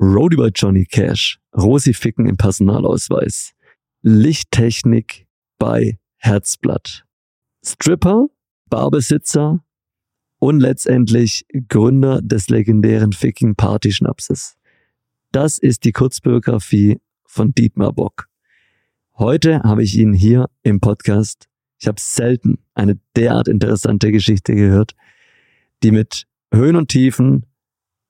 Roadie bei Johnny Cash, Rosi Ficken im Personalausweis, Lichttechnik bei Herzblatt, Stripper, Barbesitzer und letztendlich Gründer des legendären Ficking Party Schnapses. Das ist die Kurzbiografie von Dietmar Bock. Heute habe ich ihn hier im Podcast. Ich habe selten eine derart interessante Geschichte gehört, die mit Höhen und Tiefen,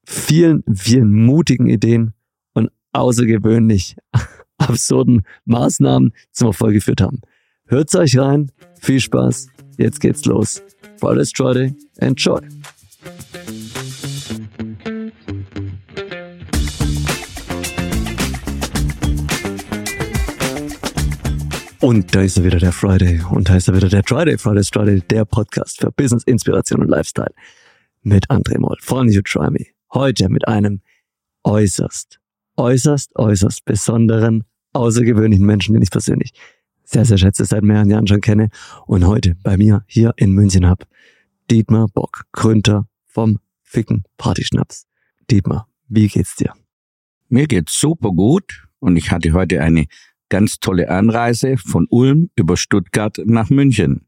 vielen, vielen mutigen Ideen und außergewöhnlich absurden Maßnahmen zum Erfolg geführt haben. Hört's euch rein, viel Spaß, jetzt geht's los. Friday's Friday, enjoy! Und da ist er wieder der Friday. Und da ist er wieder der Friday, Friday's Friday, der Podcast für Business, Inspiration und Lifestyle mit André Moll von You Try Me. Heute mit einem äußerst, äußerst, äußerst besonderen, außergewöhnlichen Menschen, den ich persönlich sehr, sehr schätze, seit mehreren Jahren schon kenne und heute bei mir hier in München hab. Dietmar Bock, Gründer vom Ficken Partyschnaps. Dietmar, wie geht's dir? Mir geht's super gut und ich hatte heute eine ganz tolle Anreise von Ulm über Stuttgart nach München.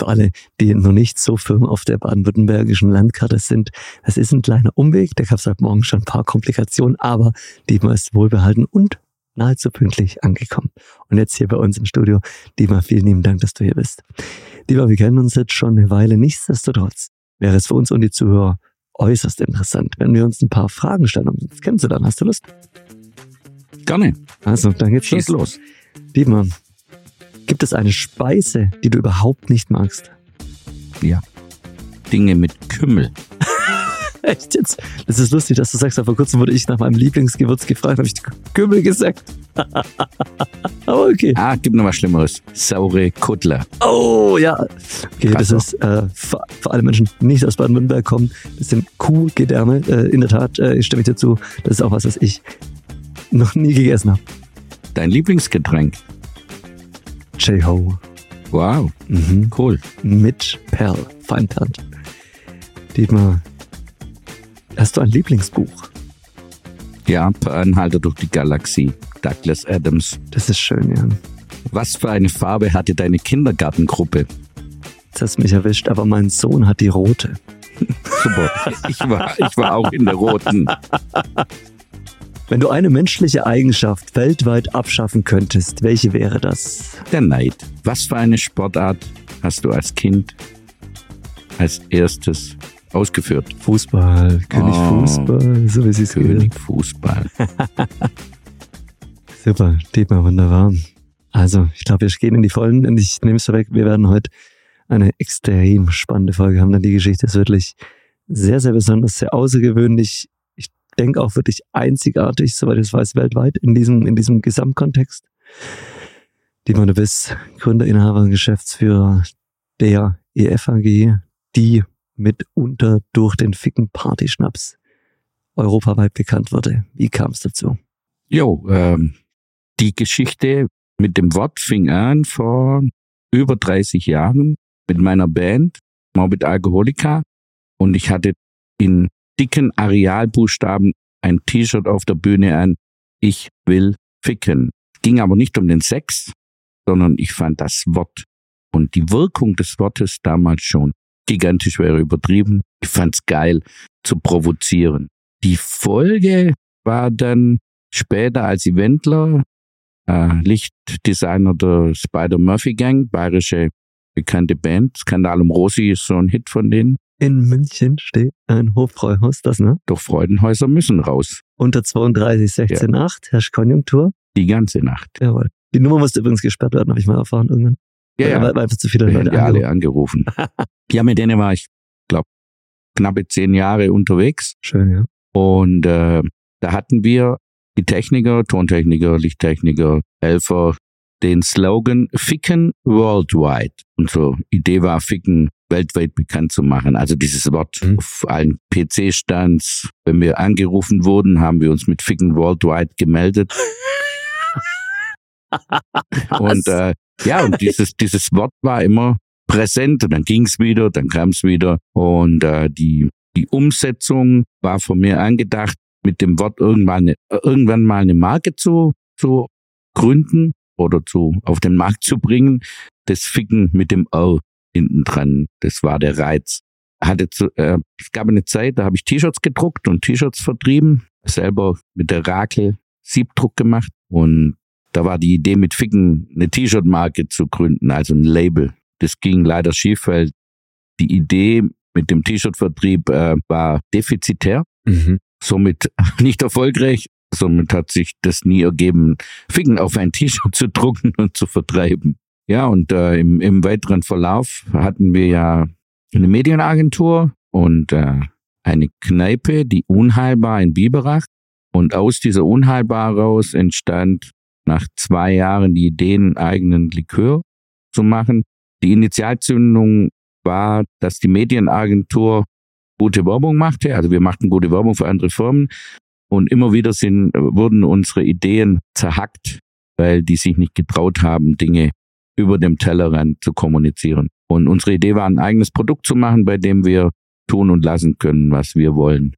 Für alle, die noch nicht so firm auf der baden-württembergischen Landkarte sind, es ist ein kleiner Umweg, da gab es heute Morgen schon ein paar Komplikationen, aber Dietmar ist wohlbehalten und nahezu pünktlich angekommen. Und jetzt hier bei uns im Studio. Dietmar, vielen lieben Dank, dass du hier bist. Dietmar, wir kennen uns jetzt schon eine Weile. Nichtsdestotrotz wäre es für uns und die Zuhörer äußerst interessant, wenn wir uns ein paar Fragen stellen. Das kennst du dann. Hast du Lust? Gerne. Also, dann geht's Schieß los. Dietmar, gibt es eine Speise, die du überhaupt nicht magst? Ja. Dinge mit Kümmel. Echt jetzt? Das ist lustig, dass du sagst, aber vor kurzem wurde ich nach meinem Lieblingsgewürz gefragt, habe ich Kümmel gesagt. aber okay. Ah, gibt noch was Schlimmeres. Saure Kuttler. Oh, ja. Okay, Krass, das ist äh, für, für alle Menschen, die nicht aus Baden-Württemberg kommen, das sind Kuhgedärme. Äh, in der Tat, äh, ich stimme mich dazu, das ist auch was, was ich noch nie gegessen habe. Dein Lieblingsgetränk. J-Ho. Wow, Mhm. cool. Mit Perl, Feinperl. Dietmar, hast du ein Lieblingsbuch? Ja, Anhalter durch die Galaxie. Douglas Adams. Das ist schön, ja. Was für eine Farbe hatte deine Kindergartengruppe? Jetzt hast du mich erwischt, aber mein Sohn hat die rote. Super. Ich war, ich war auch in der roten. Wenn du eine menschliche Eigenschaft weltweit abschaffen könntest, welche wäre das? Der Neid. Was für eine Sportart hast du als Kind als erstes ausgeführt? Fußball, König Oh. Fußball, so wie sie es König gehört. Fußball. Super, Dietmar, wunderbar. Also, ich glaube, wir gehen in die Vollen und ich nehme es vorweg, wir werden heute eine extrem spannende Folge haben, denn die Geschichte ist wirklich sehr, sehr besonders, sehr außergewöhnlich. Denke auch wirklich einzigartig, soweit ich es weiß, weltweit in diesem, in diesem Gesamtkontext. Dietmar, du bist Gründer, Inhaber und Geschäftsführer der EFAG, die mitunter durch den ficken Partyschnaps europaweit bekannt wurde. Wie kam es dazu? Jo, ähm, die Geschichte mit dem Wort fing an vor über 30 Jahren mit meiner Band Morbid Alcoholica und ich hatte in dicken Arealbuchstaben ein T-Shirt auf der Bühne an, ich will ficken. Ging aber nicht um den Sex, sondern ich fand das Wort und die Wirkung des Wortes damals schon gigantisch wäre übertrieben. Ich fand's geil zu provozieren. Die Folge war dann später als Eventler, äh, Lichtdesigner der Spider Murphy Gang, bayerische bekannte Band. Skandal um Rosi ist so ein Hit von denen. In München steht ein Hofbräuhaus, das, ne? Doch Freudenhäuser müssen raus. Unter 32, 16, 8, herrscht Konjunktur. Die ganze Nacht. Jawohl. Die Nummer musste übrigens gesperrt werden, habe ich mal erfahren irgendwann. Ja, Weil, ja. weil einfach zu viele Wir Leute haben ja alle angerufen. angerufen. ja, mit denen war ich, glaube knappe zehn Jahre unterwegs. Schön, ja. Und äh, da hatten wir die Techniker, Tontechniker, Lichttechniker, Helfer, den Slogan Ficken Worldwide. Unsere Idee war, Ficken weltweit bekannt zu machen. Also dieses Wort Mhm. auf allen PC-Stands. Wenn wir angerufen wurden, haben wir uns mit Ficken Worldwide gemeldet. Und äh, ja, und dieses, dieses Wort war immer präsent und dann ging's wieder, dann kam's wieder. Und äh, die, die Umsetzung war von mir angedacht, mit dem Wort irgendwann, eine, irgendwann mal eine Marke zu, zu gründen oder zu, auf den Markt zu bringen. Das Ficken mit dem O hinten dran, das war der Reiz. Hatte zu, äh, es gab eine Zeit, da habe ich T-Shirts gedruckt und T-Shirts vertrieben, selber mit der Rakel Siebdruck gemacht und da war die Idee mit Ficken eine T-Shirt-Marke zu gründen, also ein Label. Das ging leider schief, weil die Idee mit dem T-Shirt-Vertrieb äh, war defizitär, mhm. somit nicht erfolgreich. Somit hat sich das nie ergeben, Ficken auf ein T-Shirt zu drucken und zu vertreiben. Ja, und äh, im, im weiteren Verlauf hatten wir ja eine Medienagentur und äh, eine Kneipe, die Unheilbar in Biberach. Und aus dieser Unheilbar raus entstand nach zwei Jahren die Idee, einen eigenen Likör zu machen. Die Initialzündung war, dass die Medienagentur gute Werbung machte. Also wir machten gute Werbung für andere Firmen. Und immer wieder sind, wurden unsere Ideen zerhackt, weil die sich nicht getraut haben, Dinge über dem Tellerrand zu kommunizieren. Und unsere Idee war, ein eigenes Produkt zu machen, bei dem wir tun und lassen können, was wir wollen.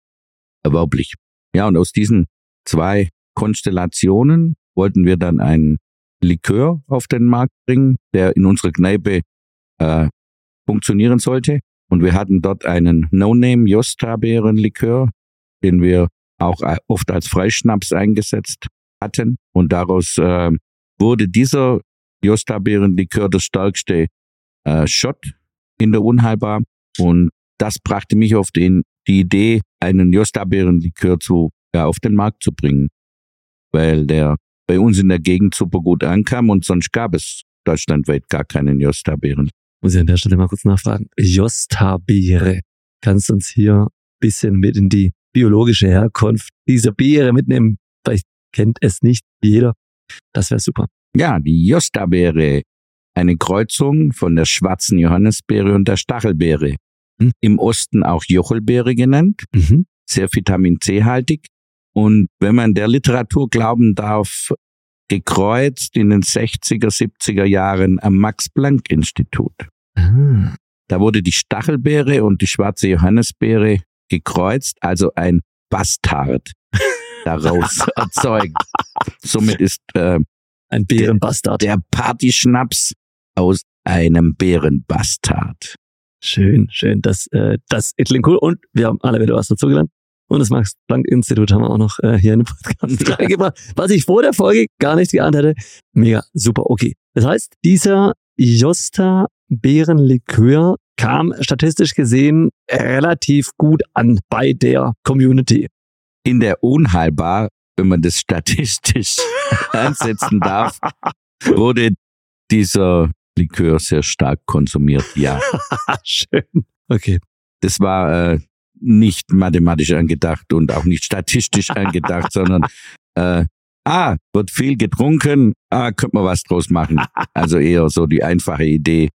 Erwerblich. Ja, und aus diesen zwei Konstellationen wollten wir dann einen Likör auf den Markt bringen, der in unserer Kneipe äh, funktionieren sollte. Und wir hatten dort einen No-Name Josta-Beeren-Likör, den wir auch äh, oft als Freischnaps eingesetzt hatten. Und daraus äh, wurde dieser Josta-Beeren-Likör das stärkste äh, Shot in der Unheilbar. Und das brachte mich auf den, die Idee, einen Josta-Beeren-Likör zu, ja, auf den Markt zu bringen. Weil der bei uns in der Gegend super gut ankam und sonst gab es deutschlandweit gar keinen Josta-Beeren. Muss ich an der Stelle mal kurz nachfragen. Josta-Beere. Kannst du uns hier ein bisschen mit in die biologische Herkunft dieser Beere mitnehmen? Vielleicht kennt es nicht jeder. Das wäre super. Ja, die Josta-Beere. Eine Kreuzung von der schwarzen Johannisbeere und der Stachelbeere. Hm. Im Osten auch Jochelbeere genannt. Mhm. Sehr Vitamin C-haltig. Und wenn man der Literatur glauben darf, gekreuzt in den 60er, 70er Jahren am Max-Planck-Institut. Ah. Da wurde die Stachelbeere und die schwarze Johannisbeere gekreuzt, also ein Bastard daraus erzeugt. Somit ist äh, ein Bärenbastard. Der, der Partyschnaps aus einem Bärenbastard. Schön, schön. Das, äh, das klingt cool. Und wir haben alle wieder was dazugelernt. Und das Max-Planck-Institut haben wir auch noch äh, hier in den Podcast reingebracht, was ich vor der Folge gar nicht geahnt hätte. Mega, super, okay. Das heißt, dieser Josta Beerenlikör kam statistisch gesehen relativ gut an bei der Community. In der Unheilbar, wenn man das statistisch ansetzen darf, wurde dieser Likör sehr stark konsumiert, ja. Schön. Okay. Das war äh, nicht mathematisch angedacht und auch nicht statistisch angedacht, sondern äh, ah, wird viel getrunken, ah, könnte man was draus machen. Also eher so die einfache Idee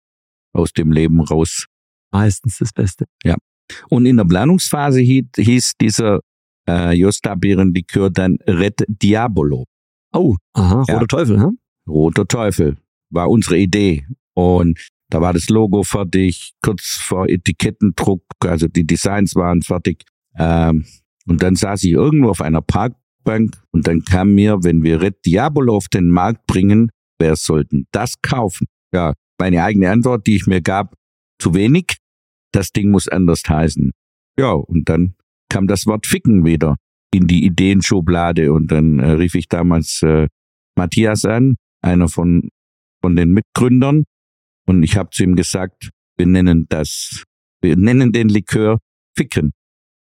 aus dem Leben raus. Meistens das Beste. Ja. Und in der Planungsphase hieß, hieß dieser äh, Josta Beerenlikör dann Red Diabolo. Oh, aha, roter ja. Teufel, hm? Roter Teufel war unsere Idee. Und da war das Logo fertig, kurz vor Etikettendruck, also die Designs waren fertig. Ähm, und dann saß ich irgendwo auf einer Parkbank und dann kam mir, wenn wir Red Diabolo auf den Markt bringen, wer sollten das kaufen? Ja, meine eigene Antwort, die ich mir gab, zu wenig. Das Ding muss anders heißen. Ja, und dann kam das Wort Ficken wieder in die Ideenschublade und dann äh, rief ich damals äh, Matthias an, einer von, von den Mitgründern, und ich habe zu ihm gesagt, wir nennen das, wir nennen den Likör Ficken.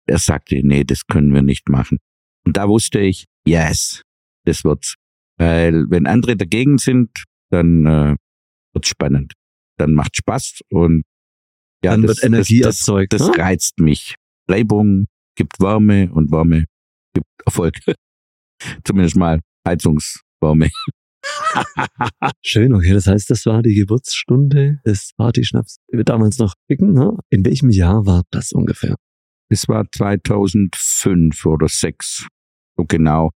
Er sagte, nee, das können wir nicht machen. Und da wusste ich, yes, das wird's. Weil wenn andere dagegen sind, dann äh, wird's spannend. Dann macht Spaß und ja, dann das, wird Energie das, erzeugt. Das, das ne? reizt mich. Reibung gibt Wärme und Wärme gibt Erfolg. Zumindest mal Heizungswärme. Schön, okay. Das heißt, das war die Geburtsstunde des Partyschnaps. Wir damals noch picken, ne? In welchem Jahr war das ungefähr? Es war 2005 oder 6. So genau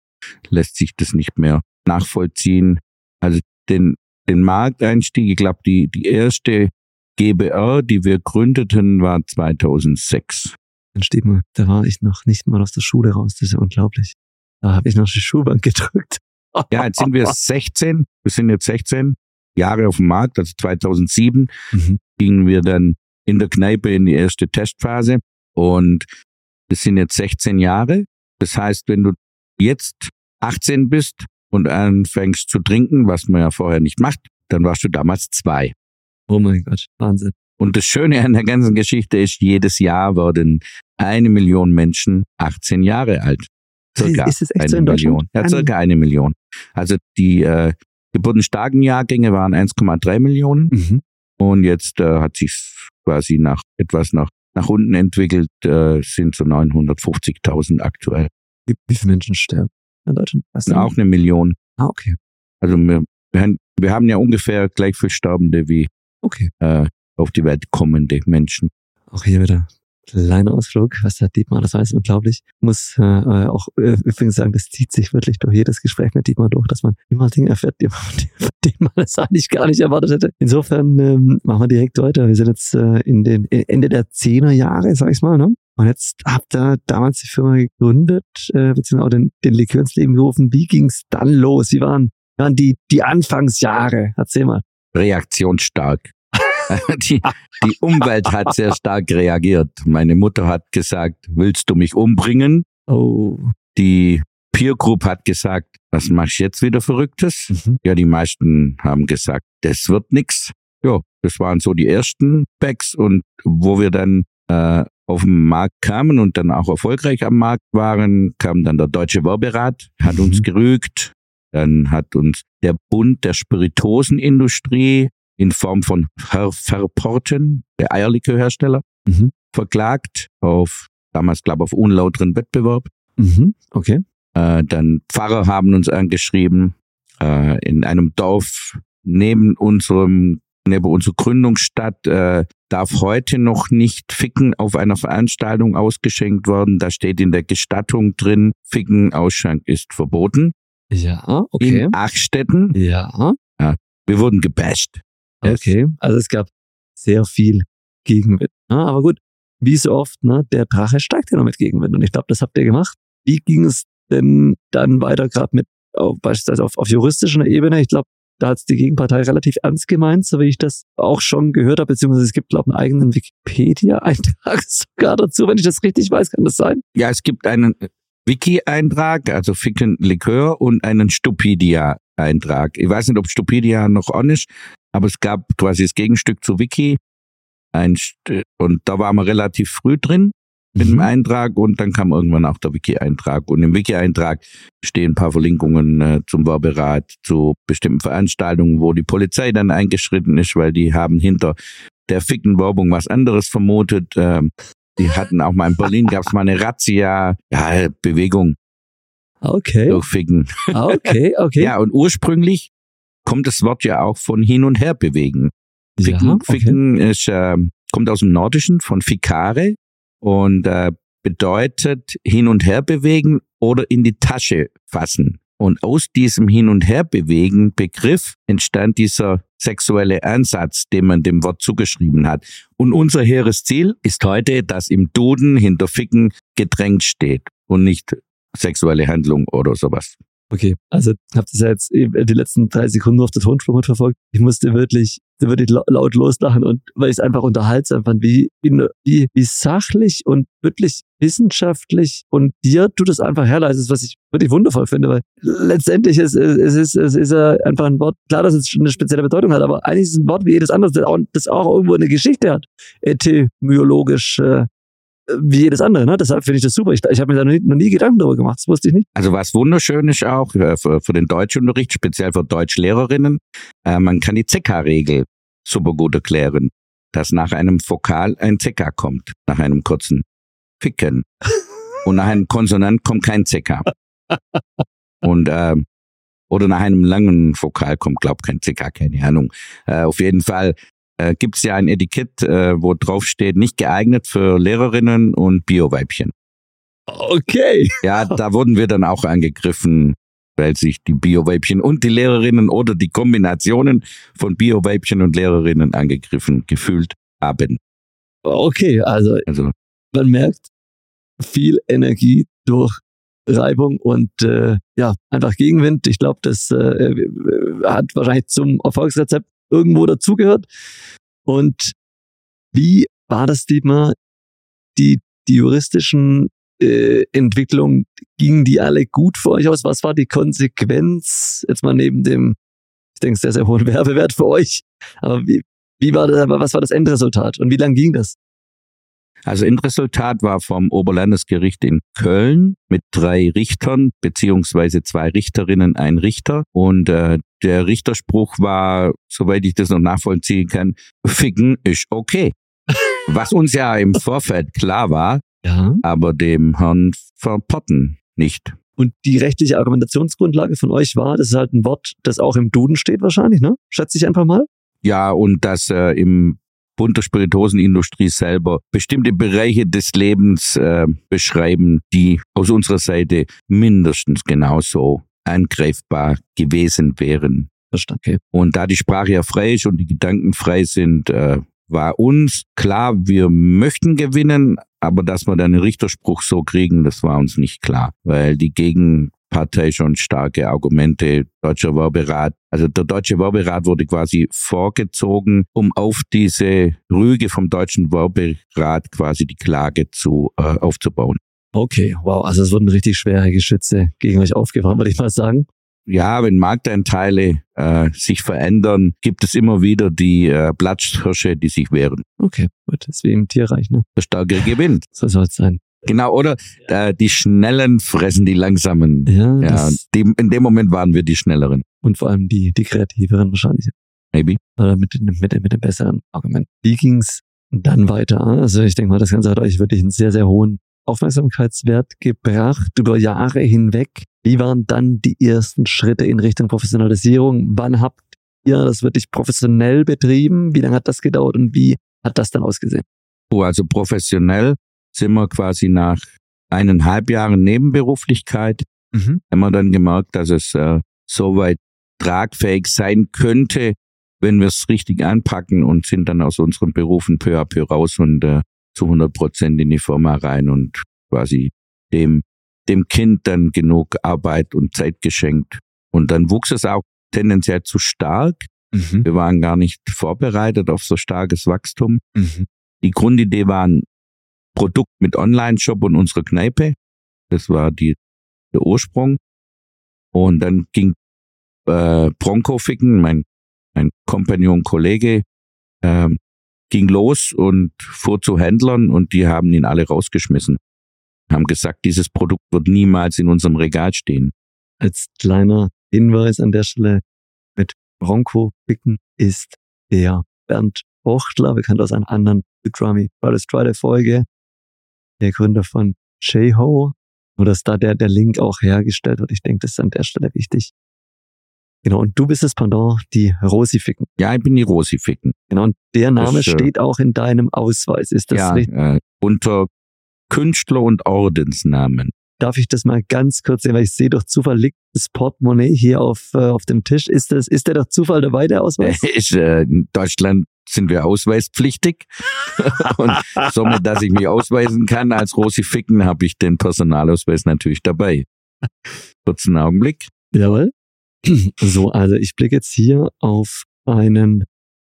lässt sich das nicht mehr nachvollziehen. Also den, den Markteinstieg, ich glaube, die, die erste GBR, die wir gründeten, war 2006. Mensch, Dietmar, da war ich noch nicht mal aus der Schule raus. Das ist ja unglaublich. Da habe ich noch die Schulbank gedrückt. Ja, jetzt sind wir 16. Wir sind jetzt 16 Jahre auf dem Markt. Also 2007 Mhm. gingen wir dann in der Kneipe in die erste Testphase. Und das sind jetzt 16 Jahre. Das heißt, wenn du jetzt 18 bist und anfängst zu trinken, was man ja vorher nicht macht, dann warst du damals zwei. Oh mein Gott, Wahnsinn. Und das Schöne an der ganzen Geschichte ist, jedes Jahr werden eine Million Menschen 18 Jahre alt. Circa ist es echt eine so in? Million. Ja, circa eine Million. Also die äh, geburtenstarken Jahrgänge waren 1,3 Millionen Mhm. und jetzt äh, hat sich quasi nach etwas nach nach unten entwickelt, äh, sind so 950.000 aktuell. Wie, wie viele Menschen sterben in Deutschland? Du? Auch eine Million. Ah, okay. Also wir, wir haben ja ungefähr gleich viel Sterbende wie Okay. äh, auf die Welt kommende Menschen. Auch hier wieder kleiner Ausflug, was der Dietmar das weiß, unglaublich. Muss äh, äh, auch äh, übrigens sagen, das zieht sich wirklich durch jedes Gespräch mit Dietmar durch, dass man immer Dinge erfährt, die man, von denen man das eigentlich gar nicht erwartet hätte. Insofern ähm, machen wir direkt weiter. Wir sind jetzt äh, in den äh, Ende der Zehner Jahre, sag ich mal, ne? Und jetzt habt ihr damals die Firma gegründet, äh, beziehungsweise auch den, den Likör ins Leben gerufen. Wie ging's dann los? Wie waren, waren die, die Anfangsjahre? Erzähl mal. reaktionsstark. die, die Umwelt hat sehr stark reagiert. Meine Mutter hat gesagt, willst du mich umbringen? Oh. Die Peer Group hat gesagt, was machst du jetzt wieder Verrücktes? Mhm. Ja, die meisten haben gesagt, das wird nix. Ja, das waren so die ersten Bags und wo wir dann äh, auf den Markt kamen und dann auch erfolgreich am Markt waren, kam dann der Deutsche Werberat, hat uns Mhm. gerügt. Dann hat uns der Bund der Spirituosenindustrie in Form von Ver Verporten, der Eierlikörhersteller, Mhm. verklagt auf, damals glaube ich, auf unlauteren Wettbewerb. Mhm. Okay. Äh, dann Pfarrer haben uns angeschrieben, äh, in einem Dorf neben unserem, neben unserer Gründungsstadt äh, darf heute noch nicht Ficken auf einer Veranstaltung ausgeschenkt werden. Da steht in der Gestattung drin, Ficken Ausschank ist verboten. Ja, okay. In Achstetten, Ja, wir wurden gebasht. Okay. Also es gab sehr viel Gegenwind. Ja, aber gut, wie so oft, ne, der Drache steigt ja noch mit Gegenwind. Und ich glaube, das habt ihr gemacht. Wie ging es denn dann weiter, gerade mit auf, beispielsweise auf, auf juristischer Ebene? Ich glaube, da hat die Gegenpartei relativ ernst gemeint, so wie ich das auch schon gehört habe, beziehungsweise es gibt, glaube ich, einen eigenen Wikipedia-Eintrag sogar dazu, wenn ich das richtig weiß, kann das sein? Ja, es gibt einen Wiki-Eintrag, also Ficken Likör und einen Stupidia-Eintrag. Ich weiß nicht, ob Stupidia noch on ist, aber es gab quasi das Gegenstück zu Wiki. Ein, und da waren wir relativ früh drin mit dem Mhm. Eintrag und dann kam irgendwann auch der Wiki-Eintrag. Und im Wiki-Eintrag stehen ein paar Verlinkungen äh, zum Werberat, zu bestimmten Veranstaltungen, wo die Polizei dann eingeschritten ist, weil die haben hinter der ficken Werbung was anderes vermutet. Ähm, die hatten auch mal in Berlin, gab es mal eine Razzia, ja, Bewegung Okay, durch Ficken. Ah, okay, okay. Ja, und ursprünglich kommt das Wort ja auch von hin und her bewegen. Ficken, Ja, okay. Ficken ist, äh, kommt aus dem Nordischen von Ficare und äh, bedeutet hin und her bewegen oder in die Tasche fassen. Und aus diesem Hin- und Herbewegen Begriff entstand dieser sexuelle Ansatz, den man dem Wort zugeschrieben hat. Und unser hehres Ziel ist heute, dass im Duden hinter Ficken gedrängt steht und nicht sexuelle Handlung oder sowas. Okay, also habt ihr ja jetzt eben die letzten drei Sekunden nur auf der Tonspur mitverfolgt. Ich musste wirklich, wirklich lau- laut loslachen und weil ich es einfach unterhaltsam fand, wie, wie, wie sachlich und wirklich wissenschaftlich und dir du das einfach herleitest, was ich wirklich wundervoll finde, weil letztendlich ist es ist, es ist ja einfach ein Wort, klar, dass es eine spezielle Bedeutung hat, aber eigentlich ist es ein Wort wie jedes andere, das auch, das auch irgendwo eine Geschichte hat, etymologisch, äh, wie jedes andere. Ne? Deshalb finde ich das super. Ich, ich habe mir da noch nie, noch nie Gedanken darüber gemacht. Das wusste ich nicht. Also was wunderschön ist auch äh, für, für den Deutschunterricht, speziell für Deutschlehrerinnen, äh, man kann die ZK-Regel super gut erklären, dass nach einem Vokal ein ZK kommt, nach einem kurzen Ficken. Und nach einem Konsonant kommt kein ZK. Und äh, oder nach einem langen Vokal kommt, glaub kein ZK, keine Ahnung. Äh, auf jeden Fall äh, gibt es ja ein Etikett, äh, wo drauf steht, nicht geeignet für Lehrerinnen und Bioweibchen. Okay. Ja, da wurden wir dann auch angegriffen, weil sich die Bioweibchen und die Lehrerinnen oder die Kombinationen von Bioweibchen und Lehrerinnen angegriffen gefühlt haben. Okay, also Also man merkt, viel Energie durch Reibung und äh, ja, einfach Gegenwind. Ich glaube, das äh, hat wahrscheinlich zum Erfolgsrezept irgendwo dazugehört. Und wie war das, Dietmar? Die, die juristischen äh, Entwicklungen, gingen die alle gut für euch aus? Was war die Konsequenz? Jetzt mal neben dem, ich denke, sehr, sehr hohen Werbewert für euch. Aber wie, wie war das, was war das Endresultat und wie lang ging das? Also Endresultat war vom Oberlandesgericht in Köln mit drei Richtern beziehungsweise zwei Richterinnen, ein Richter. Und äh, der Richterspruch war, soweit ich das noch nachvollziehen kann, ficken ist okay. Was uns ja im Vorfeld klar war, ja. aber dem Herrn Verpotten nicht. Und die rechtliche Argumentationsgrundlage von euch war, das ist halt ein Wort, das auch im Duden steht wahrscheinlich, ne? Schätze ich einfach mal. Ja, und das äh, im Bund der Spirituosenindustrie selber bestimmte Bereiche des Lebens äh, beschreiben, die aus unserer Seite mindestens genauso angreifbar gewesen wären. Verstanden. Und da die Sprache ja frei ist und die Gedanken frei sind, äh, war uns klar, wir möchten gewinnen, aber dass wir dann einen Richterspruch so kriegen, das war uns nicht klar, weil die Gegen Partei schon starke Argumente. Deutscher Werberat, also der Deutsche Werberat wurde quasi vorgezogen, um auf diese Rüge vom Deutschen Werberat quasi die Klage zu äh, aufzubauen. Okay, wow, also es wurden richtig schwere Geschütze gegen euch aufgefahren, würde ich mal sagen. Ja, wenn Markteinteile äh, sich verändern, gibt es immer wieder die äh, Platzhirsche, die sich wehren. Okay, gut, das ist wie im Tierreich, ne? Der Stärkere gewinnt. So soll es sein. Genau, oder äh, die Schnellen fressen die Langsamen. Ja, ja die, in dem Moment waren wir die Schnelleren. Und vor allem die, die Kreativeren wahrscheinlich. Maybe. Oder mit, mit, mit dem besseren Argument. Wie ging's dann weiter? Also ich denke mal, das Ganze hat euch wirklich einen sehr, sehr hohen Aufmerksamkeitswert gebracht über Jahre hinweg. Wie waren dann die ersten Schritte in Richtung Professionalisierung? Wann habt ihr das wirklich professionell betrieben? Wie lange hat das gedauert und wie hat das dann ausgesehen? Oh, also professionell sind wir quasi nach eineinhalb Jahren Nebenberuflichkeit, mhm. haben wir dann gemerkt, dass es äh, soweit tragfähig sein könnte, wenn wir es richtig anpacken und sind dann aus unseren Berufen peu à peu raus und äh, zu 100 Prozent in die Firma rein und quasi dem, dem Kind dann genug Arbeit und Zeit geschenkt. Und dann wuchs es auch tendenziell zu stark. Mhm. Wir waren gar nicht vorbereitet auf so starkes Wachstum. Mhm. Die Grundidee war ein Produkt mit Online-Shop und unserer Kneipe. Das war die, der Ursprung. Und dann ging äh, Bronco ficken, mein, mein Kompagnon, Kollege, ähm, ging los und fuhr zu Händlern und die haben ihn alle rausgeschmissen. Haben gesagt, dieses Produkt wird niemals in unserem Regal stehen. Als kleiner Hinweis an der Stelle, mit Bronco ficken ist der Bernd Bochtler, bekannt aus einer anderen Drummy Brothers Try Folge, der Gründer von J-Ho, nur dass da der, der Link auch hergestellt wird. Ich denke, das ist an der Stelle wichtig. Genau, und du bist das Pendant, die Rosificken. Ja, ich bin die Rosificken. Genau, und der Name das, äh, steht auch in deinem Ausweis. Ist das ja, richtig? Äh, unter Künstler- und Ordensnamen. Darf ich das mal ganz kurz sehen, weil ich sehe durch Zufall liegt das Portemonnaie hier auf, äh, auf dem Tisch. Ist das, ist der durch Zufall dabei, der Ausweis? Ist, äh, in Deutschland sind wir ausweispflichtig. und somit, dass ich mich ausweisen kann als Rosi Ficken, habe ich den Personalausweis natürlich dabei. Kurzen Augenblick. Jawohl. So, also ich blicke jetzt hier auf einen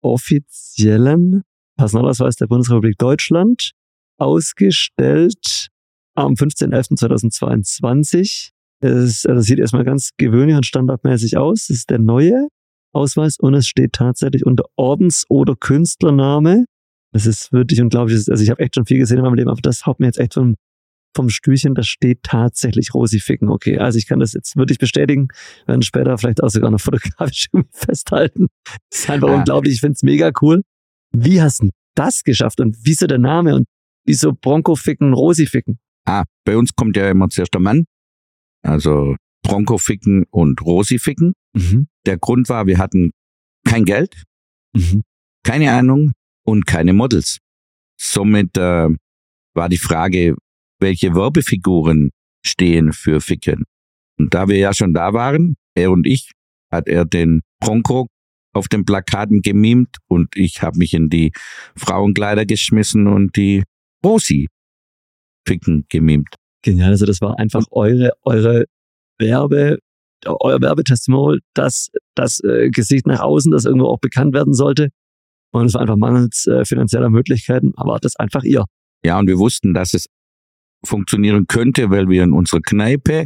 offiziellen Personalausweis der Bundesrepublik Deutschland, ausgestellt am 15.11.2022. Das, das sieht erstmal ganz gewöhnlich und standardmäßig aus. Das ist der neue Ausweis und es steht tatsächlich unter Ordens- oder Künstlername. Das ist wirklich unglaublich. Also ich habe echt schon viel gesehen in meinem Leben, aber das haut mir jetzt echt vom, vom Stühlchen. Da steht tatsächlich Rosi Ficken. Okay, also ich kann das jetzt wirklich bestätigen, werden später vielleicht auch sogar noch fotografisch festhalten. Das ist einfach ja. unglaublich. Ich finde es mega cool. Wie hast du das geschafft und wieso der Name und wieso Bronco Ficken, Rosi Ficken? Ah, bei uns kommt ja immer zuerst der Mann. Also Bronco ficken und Rosi ficken. Mhm. Der Grund war, wir hatten kein Geld, mhm. keine Ahnung und keine Models. Somit äh, war die Frage, welche Werbefiguren stehen für Ficken. Und da wir ja schon da waren, er und ich, hat er den Bronco auf den Plakaten gemimt und ich habe mich in die Frauenkleider geschmissen und die Rosi Ficken gemimt. Genial, also das war einfach eure, eure Werbe, euer Werbetestimonial, das, das äh, Gesicht nach außen, das irgendwo auch bekannt werden sollte. Und es war einfach mangels äh, finanzieller Möglichkeiten, aber das einfach ihr. Ja, und wir wussten, dass es funktionieren könnte, weil wir in unserer Kneipe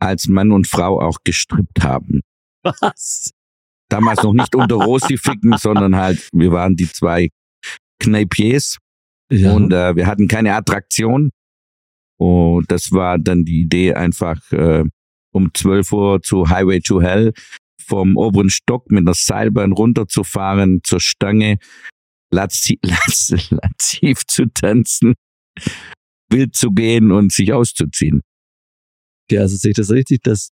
als Mann und Frau auch gestrippt haben. Was? Damals noch nicht unter Rosi ficken, sondern halt, wir waren die zwei Kneipiers Ja. und äh, wir hatten keine Attraktion. Und das war dann die Idee, einfach äh, um 12 Uhr zu Highway to Hell vom oberen Stock mit einer Seilbahn runterzufahren zur Stange, lazi lazi lativ zu tanzen, wild zu gehen und sich auszuziehen. okay, also sehe ich das richtig, dass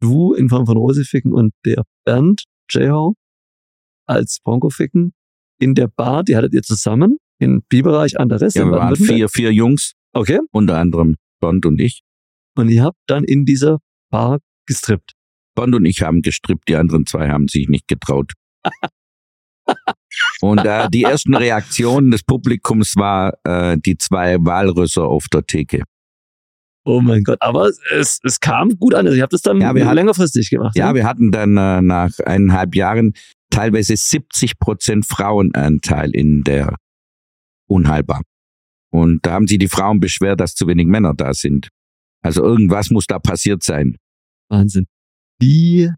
du in Form von Rosi Ficken und der Bernd J.Ho als Bronco Ficken in der Bar, die hattet ihr zusammen in Biberreich an der Rest Ja, wir waren vier, vier Jungs, Okay. unter anderem Bond und ich. Und ihr habt dann in dieser Bar gestrippt. Bond und ich haben gestrippt, die anderen zwei haben sich nicht getraut. Und äh, die ersten Reaktionen des Publikums war äh, die zwei Walrösser auf der Theke. Oh mein Gott, aber es, es kam gut an. Also ihr habt es dann Ja, wir hatten- längerfristig gemacht. Ja, wir hatten dann äh, nach eineinhalb Jahren teilweise 70 Prozent Frauenanteil in der Unheilbar. Und da haben sich die Frauen beschwert, dass zu wenig Männer da sind. Also irgendwas muss da passiert sein. Wahnsinn. Wie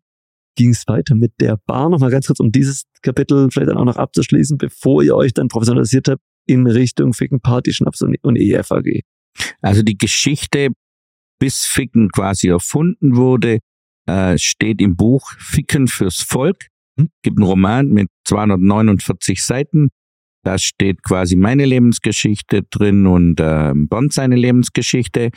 ging es weiter mit der Bar? Nochmal ganz kurz, um dieses Kapitel vielleicht dann auch noch abzuschließen, bevor ihr euch dann professionalisiert habt in Richtung Ficken, Party, Schnaps und, und EFAG. Also die Geschichte, bis Ficken quasi erfunden wurde, äh, steht im Buch Ficken fürs Volk. Hm? Gibt einen Roman mit 249 Seiten. Da steht quasi meine Lebensgeschichte drin und äh, Bond seine Lebensgeschichte.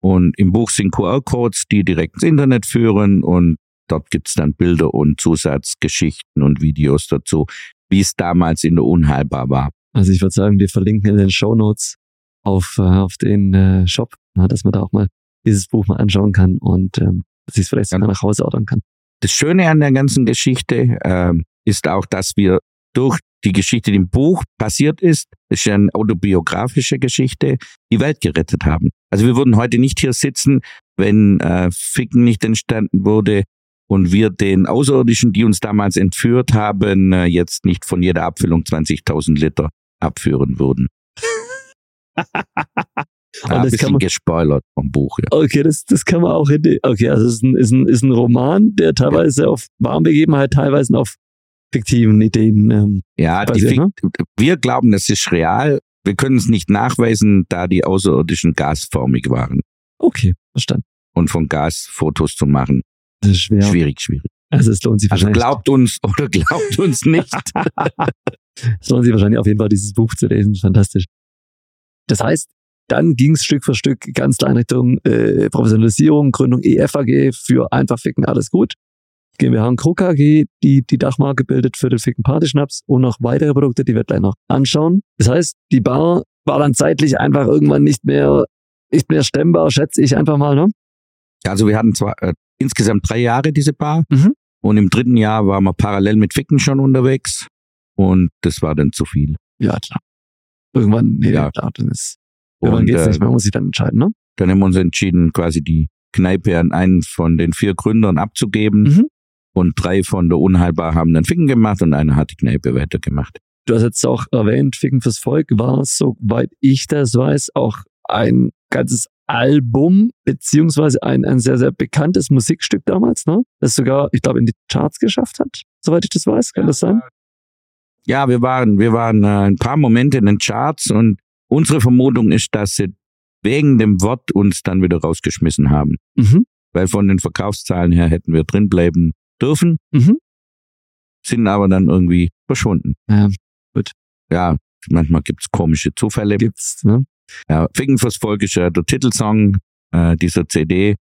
Und im Buch sind QR-Codes, die direkt ins Internet führen und dort gibt's dann Bilder und Zusatzgeschichten und Videos dazu, wie es damals in der Unheilbar war. Also ich würde sagen, wir verlinken in den Show Notes auf, äh, auf den äh, Shop, na, dass man da auch mal dieses Buch mal anschauen kann und ähm, sich es vielleicht sogar nach Hause ordern kann. Das Schöne an der ganzen Geschichte ähm, ist auch, dass wir durch die Geschichte, die im Buch passiert ist, ist ja eine autobiografische Geschichte, die Welt gerettet haben. Also wir würden heute nicht hier sitzen, wenn äh, Ficken nicht entstanden wurde und wir den Außerirdischen, die uns damals entführt haben, äh, jetzt nicht von jeder Abfüllung 20.000 Liter abführen würden. Und das kann bisschen man, gespoilert vom Buch. Ja. okay, das, das kann man auch in die, okay, also es ist ein, ist ein, ist ein Roman, der teilweise auf wahren Begebenheit, teilweise auf fiktiven Ideen ähm, Ja, die basiert, ne? Wir glauben, das ist real. Wir können es nicht nachweisen, da die Außerirdischen gasförmig waren. Okay, verstanden. Und von Gas Fotos zu machen, Das ist schwer. schwierig, schwierig. Also es lohnt sich Also wahrscheinlich. glaubt uns oder glaubt uns nicht. Es lohnt sich wahrscheinlich auf jeden Fall, dieses Buch zu lesen. Fantastisch. Das heißt, dann ging es Stück für Stück ganz klar in Richtung äh, Professionalisierung, Gründung EFAG für einfach Ficken, alles gut. GmbH und Krug AG, die die Dachmarke bildet für den Ficken Partyschnaps und noch weitere Produkte, die wir gleich noch anschauen. Das heißt, die Bar war dann zeitlich einfach irgendwann nicht mehr, nicht mehr stemmbar, schätze ich einfach mal, ne? Also wir hatten zwar äh, insgesamt drei Jahre diese Bar Mhm. und im dritten Jahr waren wir parallel mit Ficken schon unterwegs und das war dann zu viel. Ja, klar. Irgendwann, nee, Ja. klar, dann ist, irgendwann Und geht's äh, nicht mehr, muss sich dann entscheiden, ne? dann haben wir uns entschieden, quasi die Kneipe an einen von den vier Gründern abzugeben. Mhm. Und drei von der Unheilbar haben dann Ficken gemacht und einer hat die Kneipe weitergemacht. Du hast jetzt auch erwähnt, Ficken fürs Volk war, soweit ich das weiß, auch ein ganzes Album, beziehungsweise ein, ein sehr, sehr bekanntes Musikstück damals, ne? Das sogar, ich glaube, in die Charts geschafft hat, soweit ich das weiß. Kann das sein? Ja, wir waren, wir waren äh, ein paar Momente in den Charts und unsere Vermutung ist, dass sie wegen dem Wort uns dann wieder rausgeschmissen haben. Mhm. Weil von den Verkaufszahlen her hätten wir drin bleiben dürfen, Mhm. sind aber dann irgendwie verschwunden. Ja, Ja, manchmal gibt's komische Zufälle. gibt's, ne? Ja, Ficken fürs Volk ist ja der Titelsong äh, dieser CD.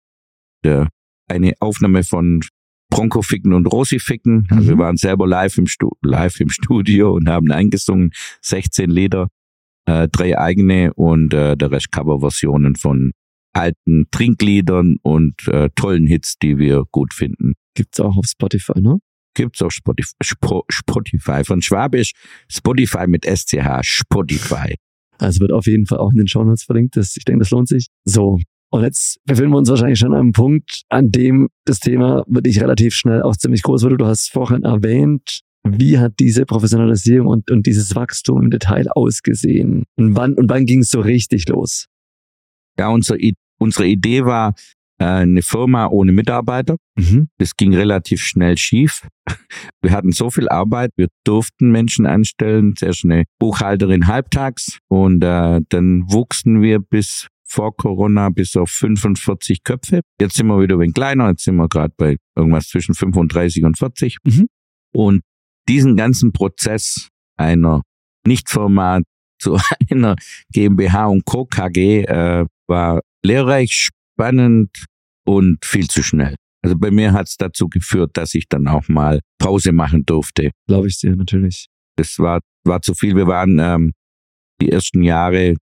Der, eine Aufnahme von Bronco Ficken und Rosi Ficken. Also Mhm. wir waren selber live im, Stu live im Studio und haben eingesungen. 16 Lieder, äh, drei eigene und äh, der Rest Coverversionen von alten Trinkliedern und äh, tollen Hits, die wir gut finden. Gibt's auch auf Spotify, ne? Gibt's auf Spotify, Spo- Spotify von Schwabisch. Spotify mit SCH, Spotify. Also wird auf jeden Fall auch in den Show Notes verlinkt. Das, ich denke, das lohnt sich. So. Und jetzt befinden wir uns wahrscheinlich schon an einem Punkt, an dem das Thema wirklich relativ schnell auch ziemlich groß wurde. Du hast vorhin erwähnt, wie hat diese Professionalisierung und, und dieses Wachstum im Detail ausgesehen? Und wann, und wann ging es so richtig los? Ja, unsere, unsere Idee war, äh, eine Firma ohne Mitarbeiter. Mhm. Das ging relativ schnell schief. Wir hatten so viel Arbeit, wir durften Menschen anstellen, sehr schnell Buchhalterin halbtags und äh, dann wuchsen wir bis vor Corona bis auf 45 Köpfe. Jetzt sind wir wieder ein wenig kleiner, jetzt sind wir gerade bei irgendwas zwischen 35 und 40. Mhm. Und diesen ganzen Prozess einer Nichtfirma zu einer GmbH und Co. KG äh, war lehrreich, spannend und viel zu schnell. Also bei mir hat es dazu geführt, dass ich dann auch mal Pause machen durfte. Glaube ich dir, natürlich. Das war, war zu viel. Wir waren ähm, die ersten Jahre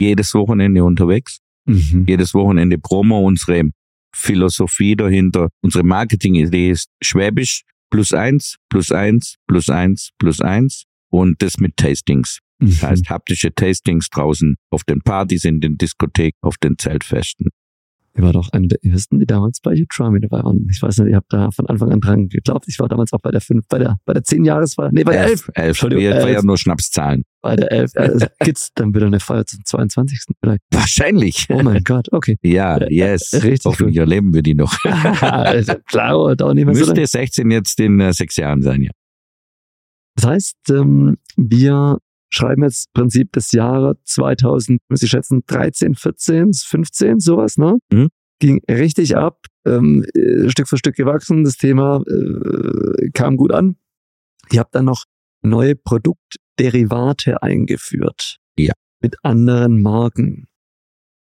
jedes Wochenende unterwegs. Mhm. Jedes Wochenende Promo. Unsere Philosophie dahinter, unsere Marketing-Idee ist Schwäbisch plus eins, plus eins, plus eins, plus eins und das mit Tastings. Das Mhm. heißt haptische Tastings draußen auf den Partys, in den Diskotheken, auf den Zeltfesten. Ihr war doch eine der ersten, die damals bei Utrami dabei waren. Ich weiß nicht, ihr habt da von Anfang an dran geglaubt. Ich war damals auch bei der fünf, bei der, bei der zehn Jahresfeier. Nee, bei der elf. Elf. Wir elf. feiern nur Schnapszahlen. Bei der elf. Äh, gibt's dann wieder eine Feier zum 22. vielleicht? Wahrscheinlich. Oh mein Gott, okay. Ja, yes. Richtig Hoffentlich erleben wir die noch. Also, Klar, dauert nicht mehr so lange. Müsste 16 jetzt in äh, sechs Jahren sein, ja. Das heißt, ähm, wir schreiben jetzt im Prinzip das Jahre 2000, muss ich schätzen, 13, 14, 15, sowas, ne? Mhm. Ging richtig ab, ähm, äh, Stück für Stück gewachsen. Das Thema äh, kam gut an. Ihr habt dann noch neue Produktderivate eingeführt. Ja. Mit anderen Marken.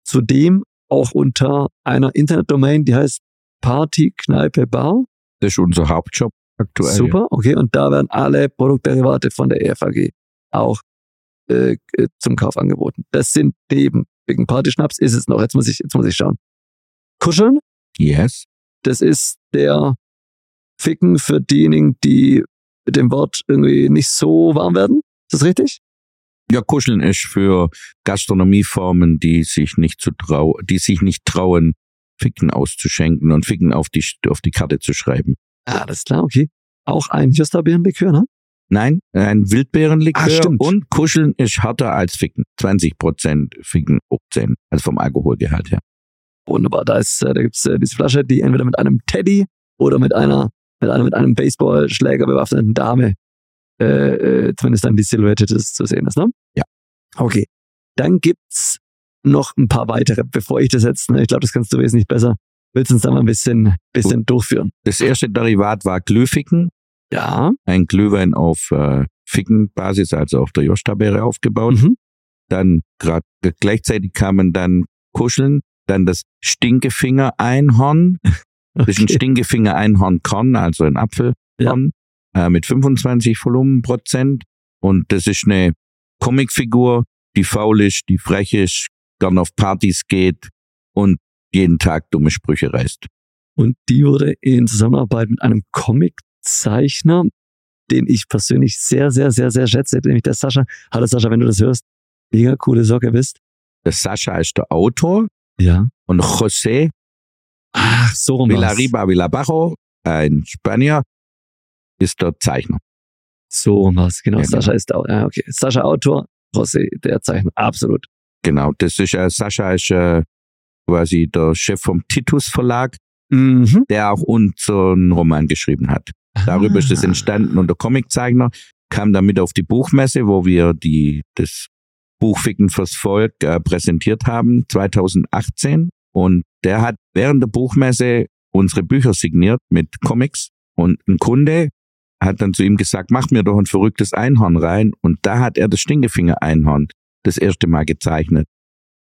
Zudem auch unter einer Internetdomain, die heißt Party Kneipe Bar. Das ist unser Hauptjob aktuell. Super, okay. Und da werden alle Produktderivate von der EFAG auch äh, äh, zum Kauf angeboten. Das sind neben wegen Partyschnaps ist es noch. Jetzt muss ich, jetzt muss ich schauen. Kuscheln, Yes. das ist der Ficken für diejenigen, die mit dem Wort irgendwie nicht so warm werden. Ist das richtig? Ja, Kuscheln ist für Gastronomieformen, die sich nicht zu trau die sich nicht trauen, Ficken auszuschenken und Ficken auf die, auf die Karte zu schreiben. Ah, alles klar, okay. Auch ein Justerbeerenlikör, ne? Nein, ein Wildbeerenlikör stimmt. und Kuscheln ist härter als Ficken. 20 Prozent Ficken, 18, also vom Alkoholgehalt her. Wunderbar. Da ist, äh, da gibt's äh, diese Flasche, die entweder mit einem Teddy oder mit einer, mit einer, mit einem Baseballschläger bewaffneten Dame, äh, äh, zumindest dann die Silhouette des zu sehen ist, ne? Ja. Okay. Dann gibt's noch ein paar weitere, bevor ich das jetzt, ne, ich glaube, das kannst du wesentlich besser. Willst du uns da mal ein bisschen, bisschen durchführen? Das erste Derivat war Glühficken, Ja. ein Glühwein auf äh, Fickenbasis, also auf der Josta-Beere aufgebaut. Mhm. Dann grad gleichzeitig kamen dann Kuscheln, dann das Stinkefinger-Einhorn. Das ist ein Okay. Stinkefinger-Einhorn-Korn, also ein Apfelkorn, äh, mit 25 Volumenprozent. Und das ist eine Comicfigur, die faul ist, die frech ist, gern auf Partys geht und jeden Tag dumme Sprüche reißt. Und die wurde in Zusammenarbeit mit einem Comiczeichner, den ich persönlich sehr, sehr, sehr, sehr schätze, nämlich der Sascha. Hallo Sascha, wenn du das hörst, mega coole Socke bist. Der Sascha ist der Autor Ja. und José Ach, so rum. Villarriba Villabajo, ein Spanier, ist der Zeichner. So rum war's. Genau, Ja, Sascha ist da. Ja, okay. Sascha Autor, José, der Zeichner. Absolut. Genau, das ist äh, Sascha ist äh, quasi der Chef vom Titus Verlag, Mhm. der auch unseren Roman geschrieben hat. Darüber ist es Ah. entstanden und der Comiczeichner kam dann mit auf die Buchmesse, wo wir die das Buch Ficken fürs Volk äh, präsentiert haben 2018 und der hat während der Buchmesse unsere Bücher signiert mit Comics und ein Kunde hat dann zu ihm gesagt, mach mir doch ein verrücktes Einhorn rein und da hat er das Stinkefinger Einhorn das erste Mal gezeichnet.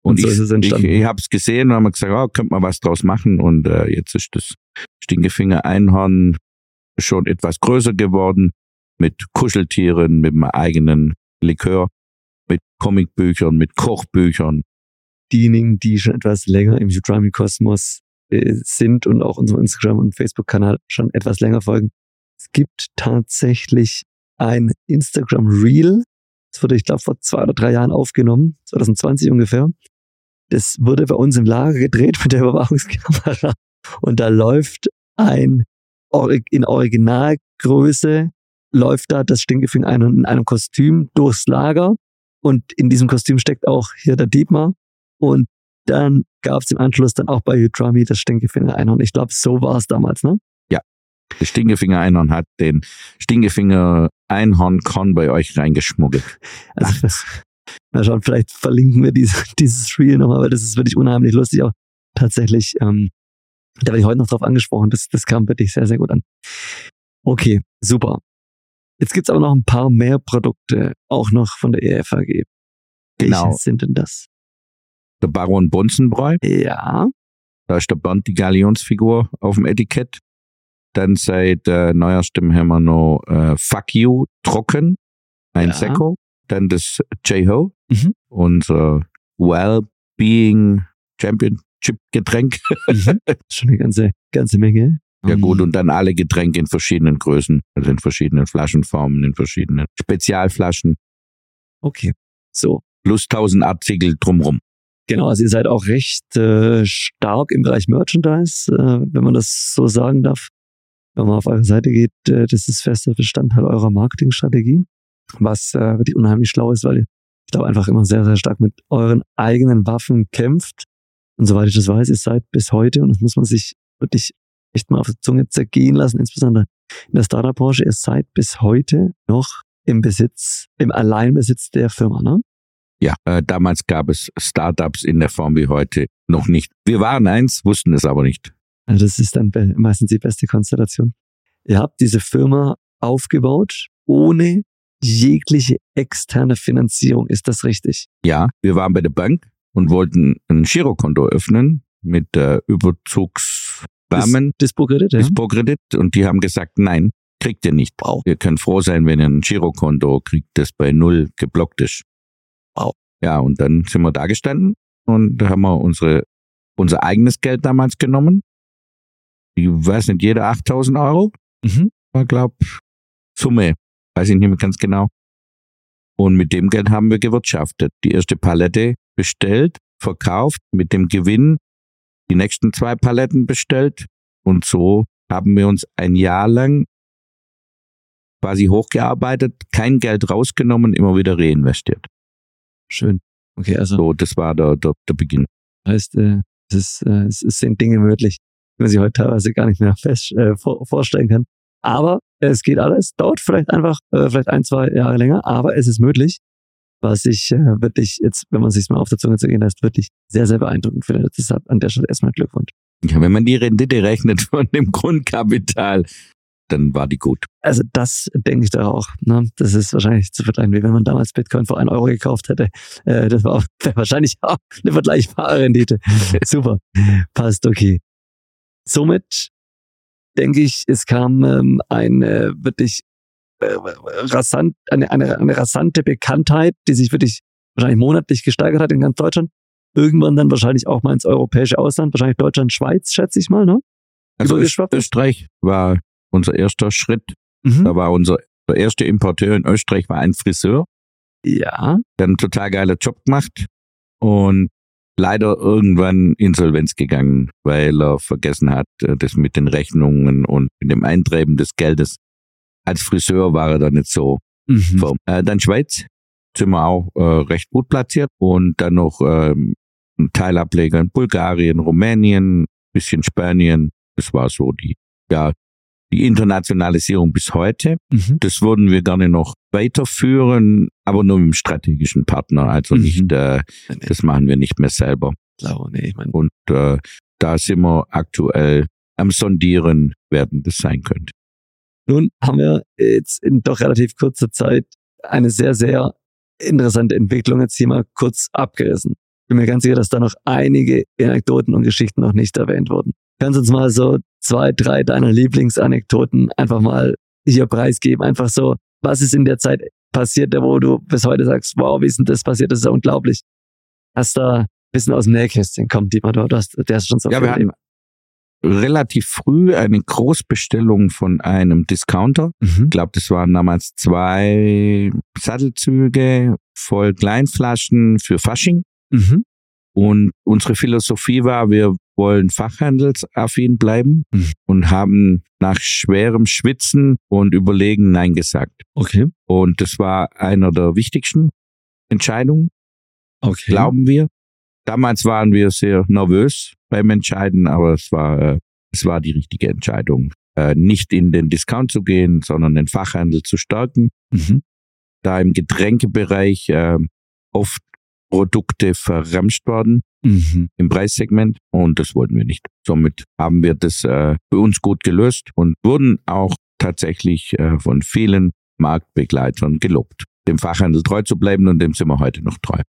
Und so ich, ist es entstanden. Ich, ich habe es gesehen und haben gesagt, oh, könnte man was draus machen und äh, jetzt ist das Stinkefinger Einhorn schon etwas größer geworden mit Kuscheltieren, mit einem eigenen Likör, mit Comicbüchern, mit Kochbüchern. Diejenigen, die schon etwas länger im Udrami-Kosmos äh, sind und auch unserem Instagram- und Facebook-Kanal schon etwas länger folgen. Es gibt tatsächlich ein Instagram-Reel Das wurde, ich glaube, vor zwei oder drei Jahren aufgenommen, 2020 ungefähr. Das wurde bei uns im Lager gedreht mit der Überwachungskamera. Und da läuft ein, in Originalgröße läuft da das Stinkefinger ein in einem Kostüm durchs Lager. Und in diesem Kostüm steckt auch hier der Dietmar. Und dann gab es im Anschluss dann auch bei Utrami das Stinkefinger Einhorn. Ich glaube, so war es damals, ne? Ja. Das Stinkefinger Einhorn hat den Stinkefinger Einhorn Con bei euch reingeschmuggelt. Also, mal schauen, vielleicht verlinken wir diese, dieses Reel nochmal, weil das ist wirklich unheimlich lustig. Auch tatsächlich, ähm, da werde ich heute noch drauf angesprochen. Das, das kam wirklich sehr, sehr gut an. Okay, super. Jetzt gibt's aber noch ein paar mehr Produkte, auch noch von der EFAG. Genau. Welche sind denn das? Der Baron Bunzenbräu. Ja. Da ist der Bernd die Galionsfigur auf dem Etikett. Dann seit äh, neuerstem haben wir noch äh, Fuck You Trocken, ein Ja. Sekko. Dann das J-Ho, Mhm. unser Well-Being Championship Getränk. Mhm. Schon eine ganze, ganze Menge. Ja gut, Mhm. und dann alle Getränke in verschiedenen Größen, also in verschiedenen Flaschenformen, in verschiedenen Spezialflaschen, Okay. So. plus 1000 Artikel drumrum. Genau, also ihr seid auch recht äh, stark im Bereich Merchandise, äh, wenn man das so sagen darf. Wenn man auf eure Seite geht, äh, das ist fester Bestandteil eurer Marketingstrategie, was äh, wirklich unheimlich schlau ist, weil ihr, ich glaube, einfach immer sehr, sehr stark mit euren eigenen Waffen kämpft. Und soweit ich das weiß, ihr seid bis heute, und das muss man sich wirklich echt mal auf die Zunge zergehen lassen, insbesondere in der Startup-Branche, ihr seid bis heute noch im Besitz, im Alleinbesitz der Firma, ne? Ja, äh, damals gab es Startups in der Form wie heute noch nicht. Wir waren eins, wussten es aber nicht. Also das ist dann meistens die beste Konstellation. Ihr habt diese Firma aufgebaut ohne jegliche externe Finanzierung. Ist das richtig? Ja, wir waren bei der Bank und wollten ein Girokonto öffnen mit äh, Überzugsrahmen, Dispo-Kredit, ja? Dispo-Kredit und die haben gesagt, nein, kriegt ihr nicht. Wow. Ihr könnt froh sein, wenn ihr ein Girokonto kriegt, das bei null geblockt ist. Wow. Ja, und dann sind wir da gestanden und haben wir unsere, unser eigenes Geld damals genommen. Ich weiß nicht, jeder 8000 Euro. Mhm. war, glaub, Summe, weiß ich nicht mehr ganz genau. Und mit dem Geld haben wir gewirtschaftet. Die erste Palette bestellt, verkauft, mit dem Gewinn die nächsten zwei Paletten bestellt. Und so haben wir uns ein Jahr lang quasi hochgearbeitet, kein Geld rausgenommen, immer wieder reinvestiert. Schön. Okay, also So, das war der, der, der Beginn. heißt, äh, es, ist, äh, es sind Dinge möglich, die man sich heute teilweise gar nicht mehr fest äh, vor, vorstellen kann. Aber es geht alles, dauert vielleicht einfach, äh, vielleicht ein, zwei Jahre länger, aber es ist möglich. Was ich äh, wirklich jetzt, wenn man sich mal auf der Zunge zergehen lässt, wirklich sehr, sehr beeindruckend finde. Deshalb an der Stelle erstmal Glückwunsch. Ja, wenn man die Rendite rechnet von dem Grundkapital, dann war die gut. Also das denke ich doch auch. Ne? Das ist wahrscheinlich zu vergleichen, wie wenn man damals Bitcoin für einen Euro gekauft hätte. Äh, das war wahrscheinlich auch eine vergleichbare Rendite. Super. Passt, okay. Somit denke ich, es kam ähm, eine wirklich äh, rasant, eine, eine, eine rasante Bekanntheit, die sich wirklich wahrscheinlich monatlich gesteigert hat in ganz Deutschland. Irgendwann dann wahrscheinlich auch mal ins europäische Ausland, wahrscheinlich Deutschland, Schweiz, schätze ich mal, ne? Also? Österreich war unser erster Schritt. Mhm. Da war unser der erste Importeur in Österreich war ein Friseur, Ja. der einen total geiler Job gemacht und leider irgendwann insolvenz gegangen, weil er vergessen hat, äh, das mit den Rechnungen und mit dem Eintreiben des Geldes. Als Friseur war er da nicht so Mhm. firm. Äh, dann Schweiz sind wir auch äh, recht gut platziert und dann noch ähm, ein Teilableger in Bulgarien, Rumänien, bisschen Spanien. Das war so die, ja, die Internationalisierung bis heute. Mhm. Das würden wir gerne noch weiterführen, aber nur mit einem strategischen Partner. Also Mhm. nicht, äh, Nee, nee, das machen wir nicht mehr selber. klar, nee, ich meine, Und äh, da sind wir aktuell am Sondieren, werden das sein könnte. Nun haben wir jetzt in doch relativ kurzer Zeit eine sehr, sehr interessante Entwicklung jetzt hier mal kurz abgerissen. Bin mir ganz sicher, dass da noch einige Anekdoten und Geschichten noch nicht erwähnt wurden. Kannst uns mal so zwei, drei deiner Lieblingsanekdoten einfach mal hier preisgeben? Einfach so, was ist in der Zeit passiert, wo du bis heute sagst, wow, wie ist denn das passiert? Das ist ja unglaublich. Hast da ein bisschen aus dem Nähkästchen, komm, Dietmar, du hast, der ist schon so Ja, wir hatten, relativ früh eine Großbestellung von einem Discounter. Mhm. Ich glaube, das waren damals zwei Sattelzüge voll Kleinflaschen für Fasching. Mhm. Und unsere Philosophie war, wir wollen fachhandelsaffin bleiben Mhm. und haben nach schwerem Schwitzen und Überlegen Nein gesagt. Okay. Und das war einer der wichtigsten Entscheidungen, Okay. glauben wir. Damals waren wir sehr nervös beim Entscheiden, aber es war, äh, es war die richtige Entscheidung, äh, nicht in den Discount zu gehen, sondern den Fachhandel zu stärken. Mhm. Da im Getränkebereich äh, oft Produkte verramscht worden Mhm. im Preissegment und das wollten wir nicht. Somit haben wir das äh, für uns gut gelöst und wurden auch tatsächlich äh, von vielen Marktbegleitern gelobt, dem Fachhandel treu zu bleiben und dem sind wir heute noch treu.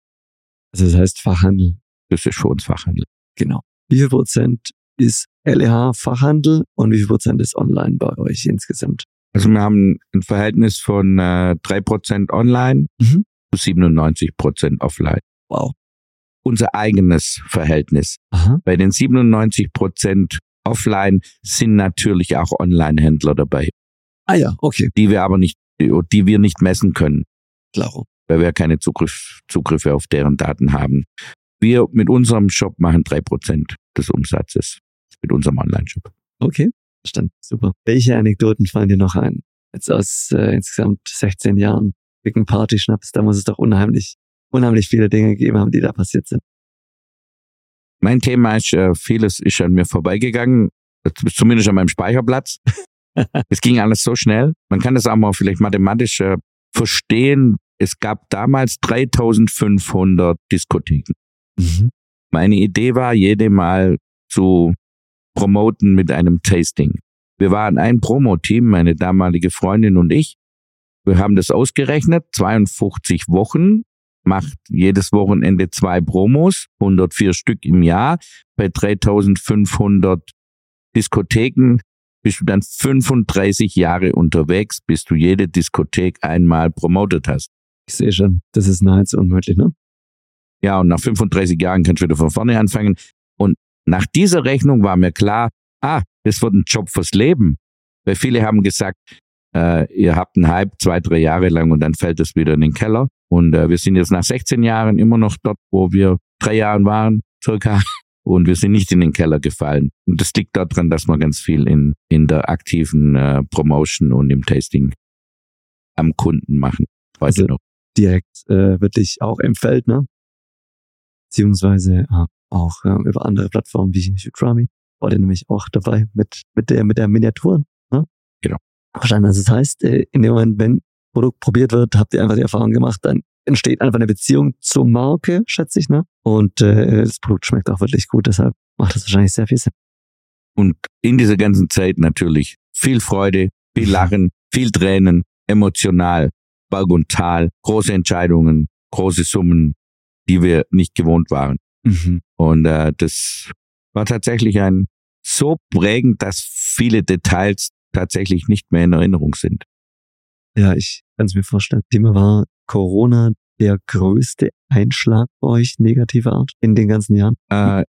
Also das heißt Fachhandel. Das ist für uns Fachhandel. Genau. Wie viel Prozent ist LEH Fachhandel und wie viel Prozent ist online bei euch insgesamt? Also wir haben ein Verhältnis von äh, 3% online Mhm. zu 97% offline. Wow. Unser eigenes Verhältnis. Aha. Bei den 97% offline sind natürlich auch Online-Händler dabei, Ah ja, okay. die wir aber nicht, die wir nicht messen können. Klaro. weil wir keine Zugriff, Zugriffe auf deren Daten haben. Wir mit unserem Shop machen drei Prozent des Umsatzes mit unserem Online-Shop. Okay. Verstanden. Super. Welche Anekdoten fallen dir noch ein? Jetzt aus äh, insgesamt 16 Jahren Big Party Schnaps, da muss es doch unheimlich, unheimlich viele Dinge gegeben haben, die da passiert sind. Mein Thema ist, äh, vieles ist an mir vorbeigegangen, zumindest an meinem Speicherplatz. es ging alles so schnell. Man kann das auch mal vielleicht mathematisch äh, verstehen. Es gab damals 3500 Diskotheken. Mhm. Meine Idee war, jede mal zu promoten mit einem Tasting. Wir waren ein Promo-Team, meine damalige Freundin und ich. Wir haben das ausgerechnet, 52 Wochen, macht jedes Wochenende zwei Promos, 104 Stück im Jahr. Bei 3500 Diskotheken bist du dann 35 Jahre unterwegs, bis du jede Diskothek einmal promotet hast. Ich sehe schon, das ist nahezu unmöglich, ne? Ja, und nach 35 Jahren kannst du wieder von vorne anfangen. Und nach dieser Rechnung war mir klar, ah, das wird ein Job fürs Leben. Weil viele haben gesagt, äh, ihr habt einen Hype zwei, drei Jahre lang und dann fällt es wieder in den Keller. Und äh, wir sind jetzt nach 16 Jahren immer noch dort, wo wir drei Jahren waren, circa. Und wir sind nicht in den Keller gefallen. Und das liegt daran, dass wir ganz viel in, in der aktiven äh, Promotion und im Tasting am Kunden machen. Heute Also- noch. Direkt äh, wirklich auch im Feld, ne? Beziehungsweise äh, auch äh, über andere Plattformen wie Utrami. War der nämlich auch dabei mit, mit der, mit der Miniaturen, ne? Genau. Verstanden. Also das heißt, äh, in dem Moment, wenn Produkt probiert wird, habt ihr einfach die Erfahrung gemacht, dann entsteht einfach eine Beziehung zur Marke, schätze ich, ne? Und äh, das Produkt schmeckt auch wirklich gut, deshalb macht das wahrscheinlich sehr viel Sinn. Und in dieser ganzen Zeit natürlich viel Freude, viel Lachen, viel Tränen, emotional, Berg und Tal, große Entscheidungen, große Summen, die wir nicht gewohnt waren. Mhm. Und äh, das war tatsächlich ein so prägend, dass viele Details tatsächlich nicht mehr in Erinnerung sind. Ja, ich kann es mir vorstellen. Thema war Corona der größte Einschlag bei euch negativer Art in den ganzen Jahren? Äh,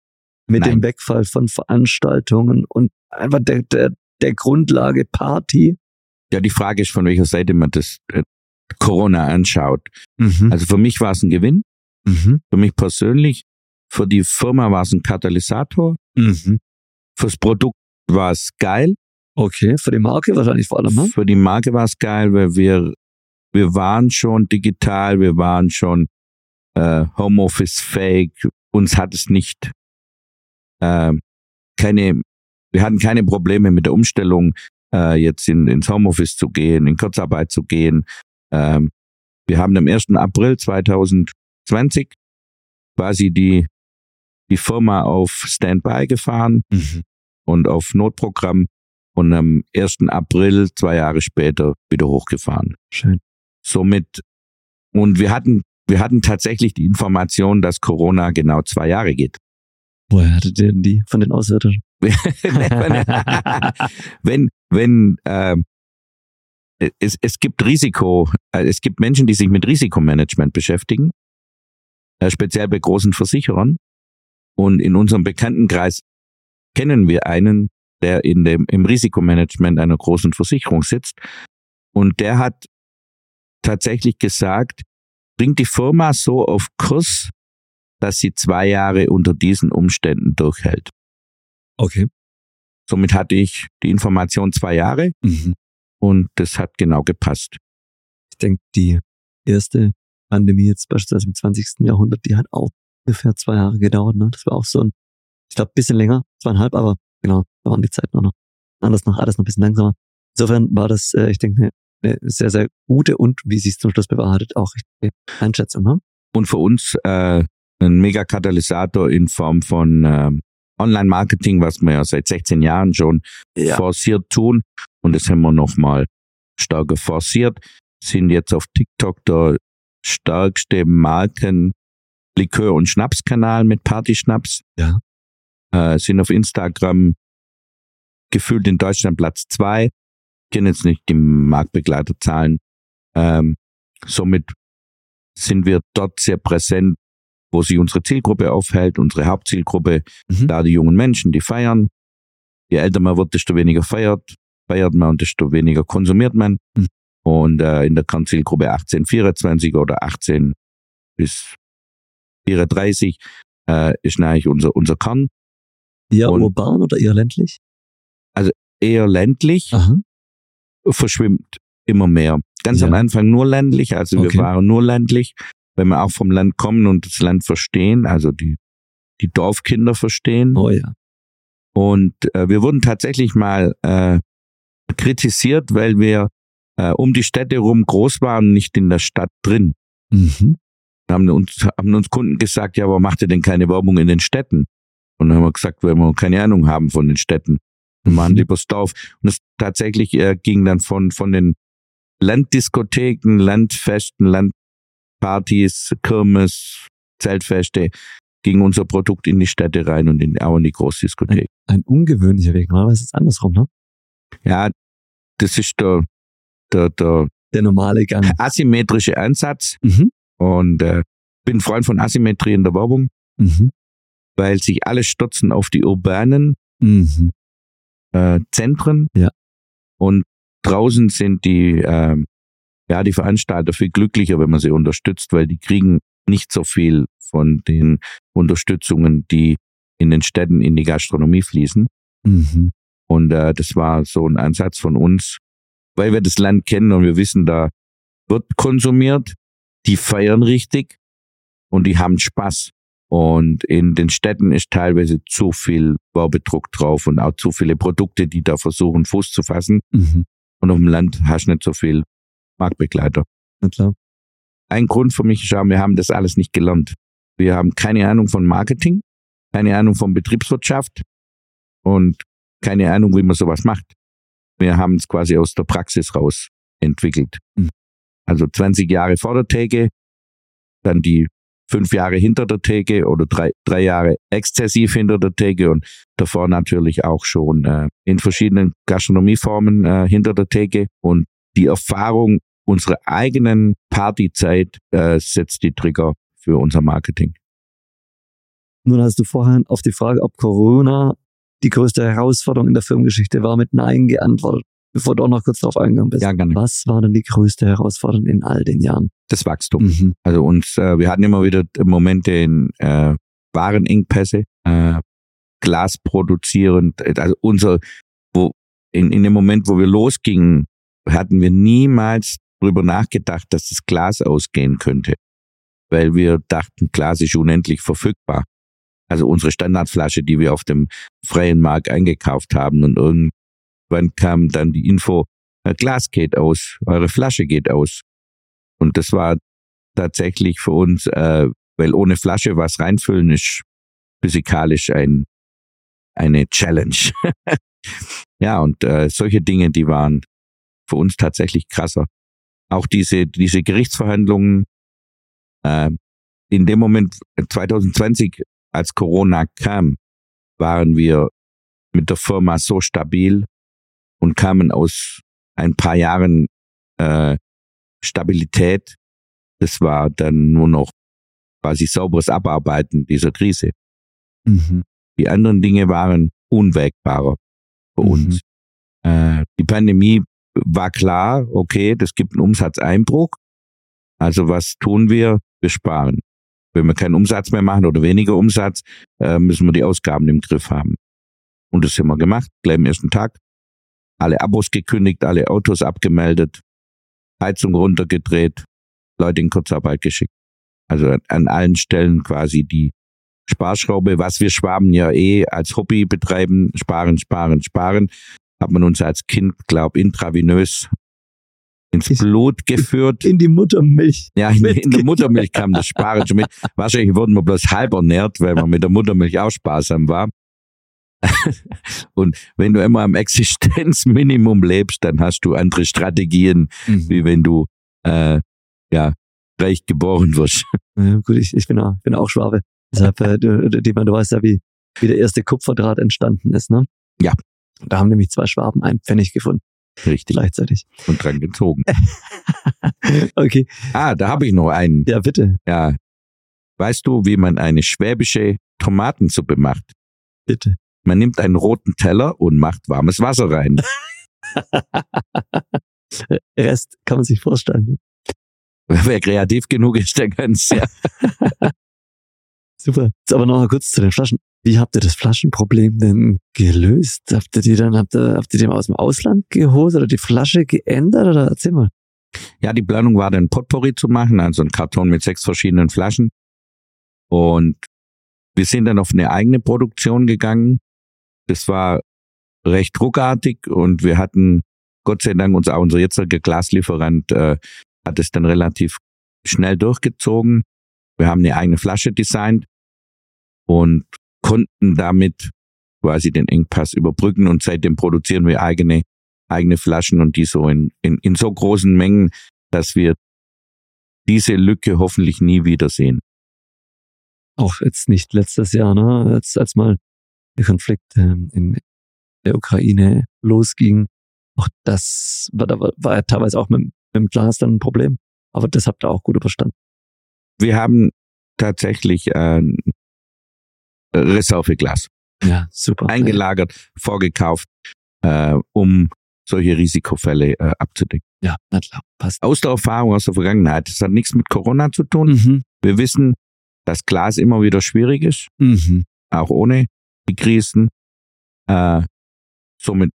Mit Nein. dem Wegfall von Veranstaltungen und einfach der, der, der Grundlage Party. ja, die Frage ist, von welcher Seite man das äh, Corona anschaut. Mhm. Also für mich war es ein Gewinn, mhm. für mich persönlich. Für die Firma war es ein Katalysator. Mhm. Fürs Produkt war es geil. Okay, für die Marke wahrscheinlich vor allem, ne? Für die Marke war es geil, weil wir, wir waren schon digital, wir waren schon äh, Homeoffice-fähig. Uns hat es nicht äh, keine, wir hatten keine Probleme mit der Umstellung, äh, jetzt in, ins Homeoffice zu gehen, in Kurzarbeit zu gehen. Ähm, wir haben am 1. April 2020 quasi die, die Firma auf Standby gefahren Mhm. und auf Notprogramm und am 1. April, zwei Jahre später, wieder hochgefahren. Schön. Somit, und wir hatten, wir hatten tatsächlich die Information, dass Corona genau zwei Jahre geht. Woher hattet ihr denn die von den Auswärtern? wenn, wenn, ähm, es, es gibt Risiko, äh, es gibt Menschen, die sich mit Risikomanagement beschäftigen, äh, speziell bei großen Versicherern. Und in unserem Bekanntenkreis kennen wir einen, der in dem, im Risikomanagement einer großen Versicherung sitzt. Und der hat tatsächlich gesagt, bringt die Firma so auf Kurs, dass sie zwei Jahre unter diesen Umständen durchhält. Okay. Somit hatte ich die Information zwei Jahre Mhm. und das hat genau gepasst. Ich denke, die erste Pandemie jetzt beispielsweise im 20. Jahrhundert, die hat auch ungefähr zwei Jahre gedauert. Ne? Das war auch so ein, ich glaube, bisschen länger, zweieinhalb, aber genau, da waren die Zeiten auch noch anders noch, alles noch ein bisschen langsamer. Insofern war das, äh, ich denke, eine, eine sehr, sehr gute und, wie sie es zum Schluss bewahrheitet, auch richtige Einschätzung. Ne? Und für uns äh, ein Mega-Katalysator in Form von ähm, Online-Marketing, was wir ja seit 16 Jahren schon forciert tun. Und das haben wir nochmal stärker forciert. Sind jetzt auf TikTok der stärkste Marken Likör- und Schnapskanal mit Partyschnaps. Ja. Äh, sind auf Instagram gefühlt in Deutschland Platz zwei. Kennen jetzt nicht die Marktbegleiterzahlen. Ähm, somit sind wir dort sehr präsent, wo sich unsere Zielgruppe aufhält, unsere Hauptzielgruppe, Mhm. da die jungen Menschen, die feiern. Je älter man wird, desto weniger feiert, feiert man und desto weniger konsumiert man. Mhm. Und äh, in der Kernzielgruppe 18, 24 oder 18 bis 34 äh, ist eigentlich unser, unser Kern. Eher Und- urban oder eher ländlich? Eher ländlich, Aha. Verschwimmt immer mehr. Ganz Ja. am Anfang nur ländlich, also Okay. wir waren nur ländlich, weil wir auch vom Land kommen und das Land verstehen, also die, die Dorfkinder verstehen. Oh ja. Und äh, wir wurden tatsächlich mal äh, kritisiert, weil wir äh, um die Städte rum groß waren, nicht in der Stadt drin. Mhm. Haben uns, haben uns Kunden gesagt, ja, warum macht ihr denn keine Werbung in den Städten? Und dann haben wir gesagt, weil wir keine Ahnung haben von den Städten. Das Dorf. Und es tatsächlich äh, ging dann von, von den Landdiskotheken, Landfesten, Landpartys, Kirmes, Zeltfeste, ging unser Produkt in die Städte rein und in, auch in die Großdiskothek. Ein ungewöhnlicher Weg. Normalerweise ist es andersrum, ne? Ja, das ist der, der, der Der normale Gang. asymmetrische Ansatz. Mhm. Und äh, bin Freund von Asymmetrie in der Werbung, Mhm. weil sich alle stürzen auf die urbanen Mhm. Äh, Zentren. Ja. Und draußen sind die, ähm, ja, die Veranstalter viel glücklicher, wenn man sie unterstützt, weil die kriegen nicht so viel von den Unterstützungen, die in den Städten in die Gastronomie fließen. Mhm. Und äh, das war so ein Ansatz von uns, weil wir das Land kennen und wir wissen, da wird konsumiert, die feiern richtig und die haben Spaß. Und in den Städten ist teilweise zu viel Werbedruck drauf und auch zu viele Produkte, die da versuchen, Fuß zu fassen. Mhm. Und auf dem Land hast du nicht so viel Marktbegleiter. Na klar. Ein Grund für mich ist auch, wir haben das alles nicht gelernt. Wir haben keine Ahnung von Marketing, keine Ahnung von Betriebswirtschaft und keine Ahnung, wie man sowas macht. Wir haben es quasi aus der Praxis raus entwickelt. Mhm. Also 20 Jahre vor der Theke, dann die fünf Jahre hinter der Theke oder drei, drei Jahre exzessiv hinter der Theke und davor natürlich auch schon äh, in verschiedenen Gastronomieformen äh, hinter der Theke. Und die Erfahrung unserer eigenen Partyzeit äh, setzt die Trigger für unser Marketing. Nun hast du vorhin auf die Frage, ob Corona die größte Herausforderung in der Firmengeschichte war, mit Nein geantwortet, bevor du auch noch kurz darauf eingegangen bist. Ja, gerne. Was war denn die größte Herausforderung in all den Jahren? Das Wachstum. Mhm. Also uns, äh, wir hatten immer wieder Momente in äh, Warenengpässe, äh, Glas produzierend. Also unser, wo in, in dem Moment, wo wir losgingen, hatten wir niemals drüber nachgedacht, dass das Glas ausgehen könnte, weil wir dachten, Glas ist unendlich verfügbar. Also unsere Standardflasche, die wir auf dem freien Markt eingekauft haben und irgendwann kam dann die Info, äh, Glas geht aus, eure Flasche geht aus. Und das war tatsächlich für uns, äh, weil ohne Flasche was reinfüllen ist physikalisch ein, eine Challenge. ja, und äh, solche Dinge, die waren für uns tatsächlich krasser. Auch diese, diese Gerichtsverhandlungen, äh, in dem Moment 2020, als Corona kam, waren wir mit der Firma so stabil und kamen aus ein paar Jahren äh, Stabilität. Das war dann nur noch quasi sauberes Abarbeiten dieser Krise. Mhm. Die anderen Dinge waren unwägbarer für Mhm. uns. Äh, die Pandemie war klar, okay, das gibt einen Umsatzeinbruch. Also was tun wir? Wir sparen. Wenn wir keinen Umsatz mehr machen oder weniger Umsatz, äh, müssen wir die Ausgaben im Griff haben. Und das haben wir gemacht, gleich am ersten Tag. Alle Abos gekündigt, alle Autos abgemeldet, Heizung runtergedreht, Leute in Kurzarbeit geschickt. Also an- allen Stellen quasi die Sparschraube, was wir Schwaben ja eh als Hobby betreiben, sparen, sparen, sparen, hat man uns als Kind, glaub, intravenös ins Blut geführt. In die Muttermilch. Ja, in, in der. Muttermilch kam das Sparen schon mit. Wahrscheinlich wurden wir bloß halb ernährt, weil man mit der Muttermilch auch sparsam war. Und wenn du immer am Existenzminimum lebst, dann hast du andere Strategien, Mhm. wie wenn du äh, ja reich geboren wirst. Ja, gut, ich, ich bin, auch, bin auch Schwabe. Deshalb, äh, du, du, du weißt ja, wie, wie der erste Kupferdraht entstanden ist, ne? Ja. Da haben nämlich zwei Schwaben einen Pfennig gefunden, Richtig. gleichzeitig. Und dran gezogen. Okay, Ah, da habe ich noch einen. ja, bitte, Ja. Weißt du, wie man eine schwäbische Tomatensuppe macht? bitte. Man nimmt einen roten Teller und macht warmes Wasser rein. Rest kann man sich vorstellen. Wer kreativ genug ist, der kann's ja. Super. Jetzt aber noch mal kurz zu den Flaschen. Wie habt ihr das Flaschenproblem denn gelöst? Habt ihr die dann, habt ihr, habt ihr die mal aus dem Ausland geholt oder die Flasche geändert oder erzähl mal. Ja, die Planung war dann Potpourri zu machen, also ein Karton mit sechs verschiedenen Flaschen. Und wir sind dann auf eine eigene Produktion gegangen. Das war recht ruckartig und wir hatten, Gott sei Dank, unser, unser jetziger Glaslieferant äh, hat es dann relativ schnell durchgezogen. Wir haben eine eigene Flasche designt und konnten damit quasi den Engpass überbrücken und seitdem produzieren wir eigene eigene Flaschen und die so in, in, in so großen Mengen, dass wir diese Lücke hoffentlich nie wiedersehen. Auch jetzt nicht letztes Jahr, ne? Als, als mal der Konflikt ähm, in der Ukraine losging. Auch das war, da war, ja teilweise auch mit, mit dem Glas dann ein Problem. Aber das habt ihr auch gut überstanden. Wir haben tatsächlich äh, Reserveglas Ja, super. eingelagert, vorgekauft, äh, um solche Risikofälle äh, abzudecken. Ja, na klar, passt. Aus der Erfahrung aus der Vergangenheit, das hat nichts mit Corona zu tun. Mhm. Wir wissen, dass Glas immer wieder schwierig ist, Mhm. auch ohne Krisen. Äh, somit,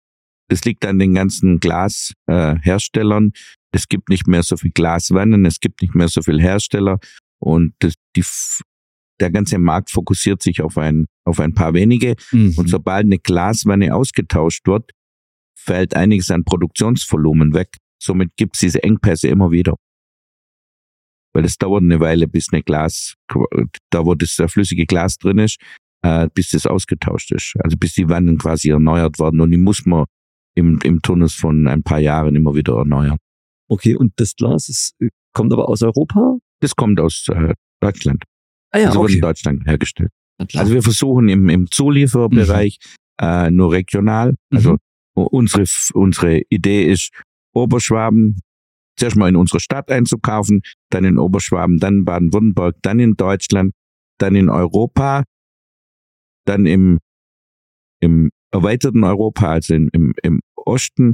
das liegt an den ganzen Glasherstellern. Äh, es gibt nicht mehr so viel Glaswannen, es gibt nicht mehr so viel Hersteller und das, die, der ganze Markt fokussiert sich auf ein, auf ein paar wenige. Mhm. Und sobald eine Glaswanne ausgetauscht wird, fällt einiges an Produktionsvolumen weg. Somit gibt es diese Engpässe immer wieder. Weil es dauert eine Weile, bis eine Glas, da wo das flüssige Glas drin ist, äh, bis das ausgetauscht ist. Also bis die Wannen quasi erneuert werden. Und die muss man im, im Turnus von ein paar Jahren immer wieder erneuern. Okay, und das Glas ist, kommt aber aus Europa? Das kommt aus äh, Deutschland. Ah ja, also wird in okay. Deutschland hergestellt. Also wir versuchen im, im Zulieferbereich äh, nur regional. Also Mhm. unsere, unsere Idee ist, Oberschwaben zuerst mal in unsere Stadt einzukaufen, dann in Oberschwaben, dann in Baden-Württemberg, dann in Deutschland, dann in Europa, dann im, im erweiterten Europa, also in, im, im Osten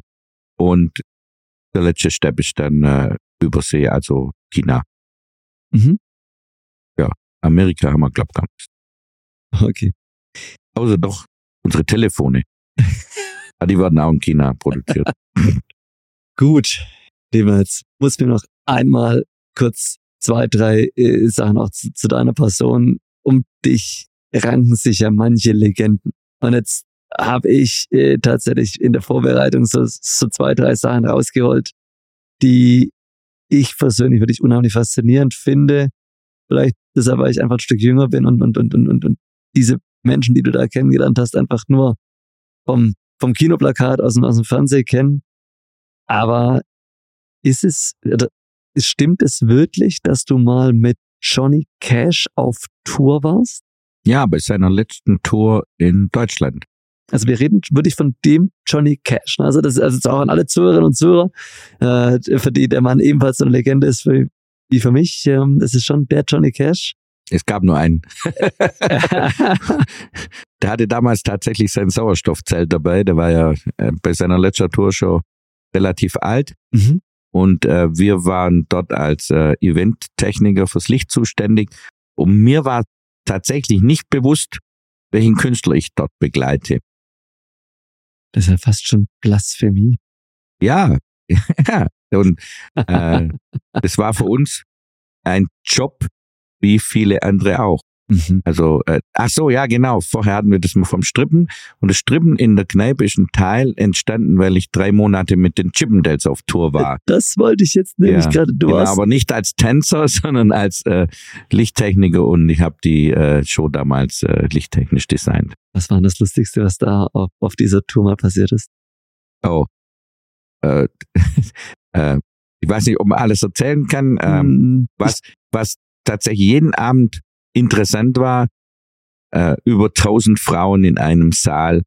und der letzte Step ist dann äh, Übersee, also China. Mhm. Amerika haben wir, glaube ich, gar nicht. Okay. Außer doch unsere Telefone. Ah, die werden auch in China produziert. Gut. Jetzt muss mir noch einmal kurz zwei, drei äh, Sachen auch zu, zu deiner Person. Um dich ranken sich ja manche Legenden. Und jetzt habe ich äh, tatsächlich in der Vorbereitung so, so zwei, drei Sachen rausgeholt, die ich persönlich wirklich unheimlich faszinierend finde. Vielleicht deshalb, weil ich einfach ein Stück jünger bin und, und, und, und, und, und diese Menschen, die du da kennengelernt hast, einfach nur vom, vom Kinoplakat aus dem, aus dem Fernsehen kennen. Aber ist es, stimmt es wirklich, dass du mal mit Johnny Cash auf Tour warst? Ja, bei seiner letzten Tour in Deutschland. Also wir reden wirklich von dem Johnny Cash. ne? Also das ist also auch an alle Zuhörerinnen und Zuhörer, äh, für die der Mann ebenfalls so eine Legende ist wie, wie für mich. Ähm, das ist schon der Johnny Cash. Es gab nur einen. der hatte damals tatsächlich sein Sauerstoffzelt dabei. Der war ja äh, bei seiner letzten Tour schon relativ alt. Mhm. Und äh, wir waren dort als äh, Eventtechniker fürs Licht zuständig. Und mir war tatsächlich nicht bewusst, welchen Künstler ich dort begleite. Das ist ja fast schon Blasphemie. Ja, ja. Und äh, das war für uns ein Job wie viele andere auch. Mhm. Also, äh, ach so, ja, genau. Vorher hatten wir das mal vom Strippen. Und das Strippen in der Kneipe ist ein Teil entstanden, weil ich drei Monate mit den Chippendales auf Tour war. Das wollte ich jetzt nämlich Ja, gerade. Du genau, aber nicht als Tänzer, sondern als äh, Lichttechniker und ich habe die äh, Show damals äh, lichttechnisch designt. Was war denn das Lustigste, was da auf, auf dieser Tour mal passiert ist? Oh. Äh, äh, ich weiß nicht, ob man alles erzählen kann. Ähm, Hm, was, was tatsächlich jeden Abend interessant war, äh, über 1000 Frauen in einem Saal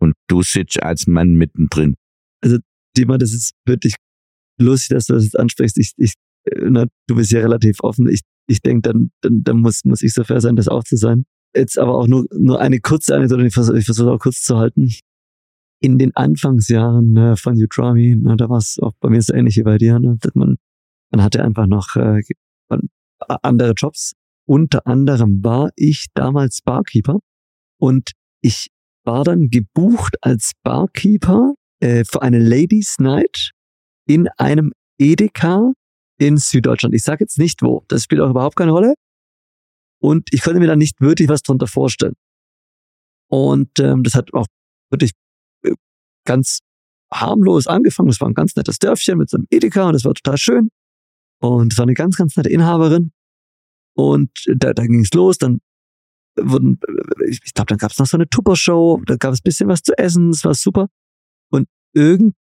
und du sitzt als Mann mittendrin. Dima, das ist wirklich lustig, dass du das jetzt ansprichst. Ich, ich, äh, na, du bist ja relativ offen. Ich, ich denke, dann, dann, dann muss, muss ich so fair sein, das auch zu sein. Jetzt aber auch nur, nur eine kurze Anekdote, ich versuche ich versuche auch kurz zu halten. In den Anfangsjahren äh, von Utrami, na, da war es auch bei mir so ähnlich wie bei dir, ne, dass man, man hatte einfach noch äh, andere Jobs. Unter anderem war ich damals Barkeeper und ich war dann gebucht als Barkeeper äh, für eine Ladies Night in einem Edeka in Süddeutschland. Ich sage jetzt nicht wo, das spielt auch überhaupt keine Rolle. Und ich konnte mir da nicht wirklich was drunter vorstellen. Und ähm, das hat auch wirklich äh, ganz harmlos angefangen. Das war ein ganz nettes Dörfchen mit so einem Edeka und das war total schön. Und es war eine ganz, ganz nette Inhaberin. Und da, da ging es los. Dann wurden, ich, ich glaube, dann gab es noch so eine Tupper-Show. Da gab es ein bisschen was zu essen. Das war super. Und irgendwann